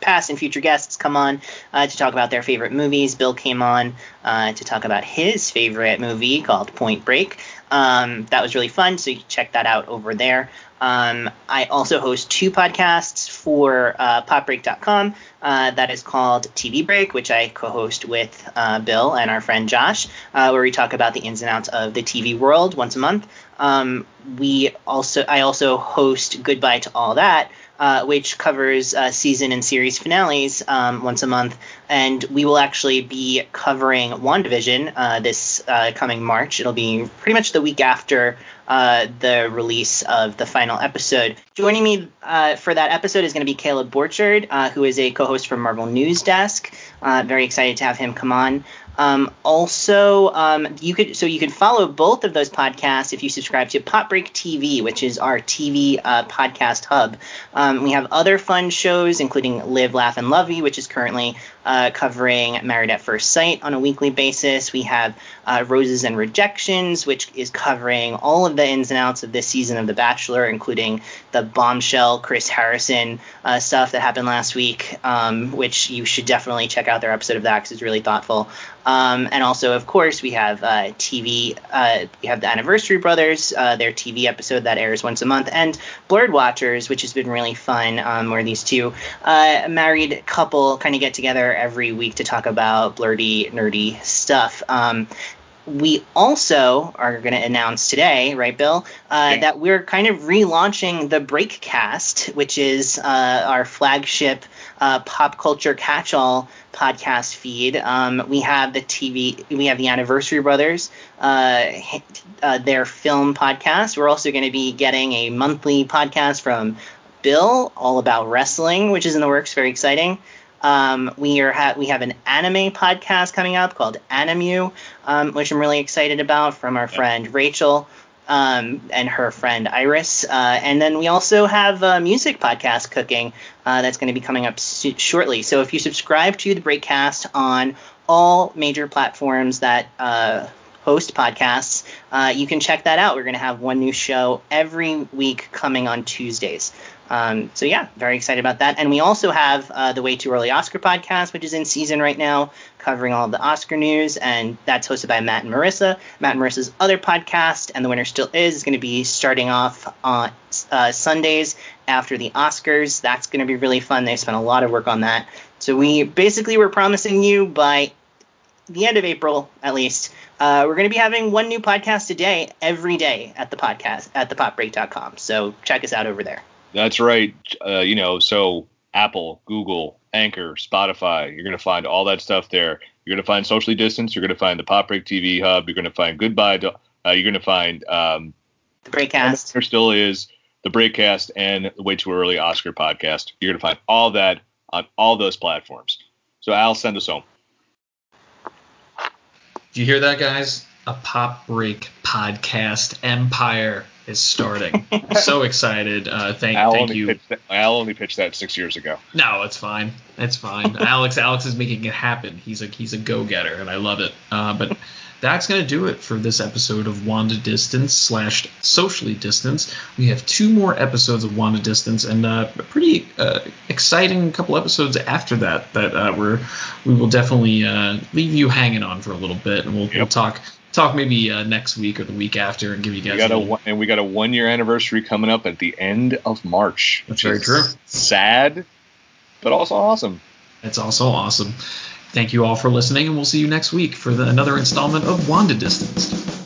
past and future guests come on uh, to talk about their favorite movies. Bill came on uh, to talk about his favorite movie called Point Break. Um, that was really fun, so you can check that out over there. Um, I also host two podcasts for uh, popbreak.com. Uh, that is called TV Break, which I co-host with uh, Bill and our friend Josh, uh, where we talk about the ins and outs of the TV world once a month. Um, we also, I also host Goodbye to All That, uh, which covers uh, season and series finales um, once a month. And we will actually be covering WandaVision uh, this uh, coming March. It'll be pretty much the week after uh, the release of the final episode. Joining me uh, for that episode is going to be Caleb Borchard, who is a co-host from Marvel News Desk. Uh, very excited to have him come on. Um, also, um, you could so you can follow both of those podcasts if you subscribe to Pop Break TV, which is our TV uh, podcast hub. Um, we have other fun shows, including Live, Laugh, and Lovey, which is currently uh, covering Married at First Sight on a weekly basis. We have uh, Roses and Rejections, which is covering all of the ins and outs of this season of The Bachelor, including the bombshell Chris Harrison uh, stuff that happened last week, um, which you should definitely check out their episode of that because it's really thoughtful. Um, and also, of course, we have uh, TV. Uh, we have the Anniversary Brothers, uh, their TV episode that airs once a month, and Blurred Watchers, which has been really fun, um, where these two uh, married couple kind of get together every week to talk about blurdy, nerdy stuff. Um, we also are going to announce today, right, Bill, uh, Yeah. that we're kind of relaunching the Breakcast, which is uh, our flagship uh, pop culture catch-all podcast feed. Um, we have the TV, we have the Anniversary Brothers, uh, uh, their film podcast. We're also going to be getting a monthly podcast from Bill, all about wrestling, which is in the works. Very exciting. Um, we are ha- we have an anime podcast coming up called Animu, um, which I'm really excited about from our friend Rachel um, and her friend Iris. Uh, and then we also have a music podcast cooking uh, that's going to be coming up su- shortly. So if you subscribe to the Breakcast on all major platforms that uh, host podcasts, uh, you can check that out. We're going to have one new show every week coming on Tuesdays. Um, so yeah, very excited about that. And we also have uh, the Way Too Early Oscar podcast, which is in season right now, covering all of the Oscar news, and that's hosted by Matt and Marissa. Matt and Marissa's other podcast, and the winner still is, is going to be starting off on uh, Sundays after the Oscars. That's going to be really fun. They spent a lot of work on that. So we basically were promising you by the end of April, at least, uh, we're going to be having one new podcast a day, every day at the podcast at thepopbreak.com. So check us out over there. That's right. Uh, you know, so Apple, Google, Anchor, Spotify, you're going to find all that stuff there. You're going to find Socially Distance. You're going to find the Pop Break TV Hub. You're going to find Goodbye. To, uh, you're going to find um, The Breakcast. there still is the Breakcast and the Way Too Early Oscar podcast. You're going to find all that on all those platforms. So Al, send us home. Do you hear that, guys? A pop break podcast empire is starting. so excited. Uh, thank, Al thank you. That, Al only pitched that six years ago. No, it's fine. It's fine. Alex, Alex is making it happen. He's a he's a go getter, and I love it. Uh, but that's going to do it for this episode of Wanda Distance slash Socially Distance. We have two more episodes of Wanda Distance and uh, a pretty uh, exciting couple episodes after that that uh, we're we will definitely uh, leave you hanging on for a little bit, and we'll, yep. we'll talk talk maybe uh, next week or the week after and give you guys. We got a, a and we got a one year anniversary coming up at the end of March. That's very true. Sad, but also awesome. It's also awesome. Thank you all for listening, and we'll see you next week for the, another installment of Wanda Distanced.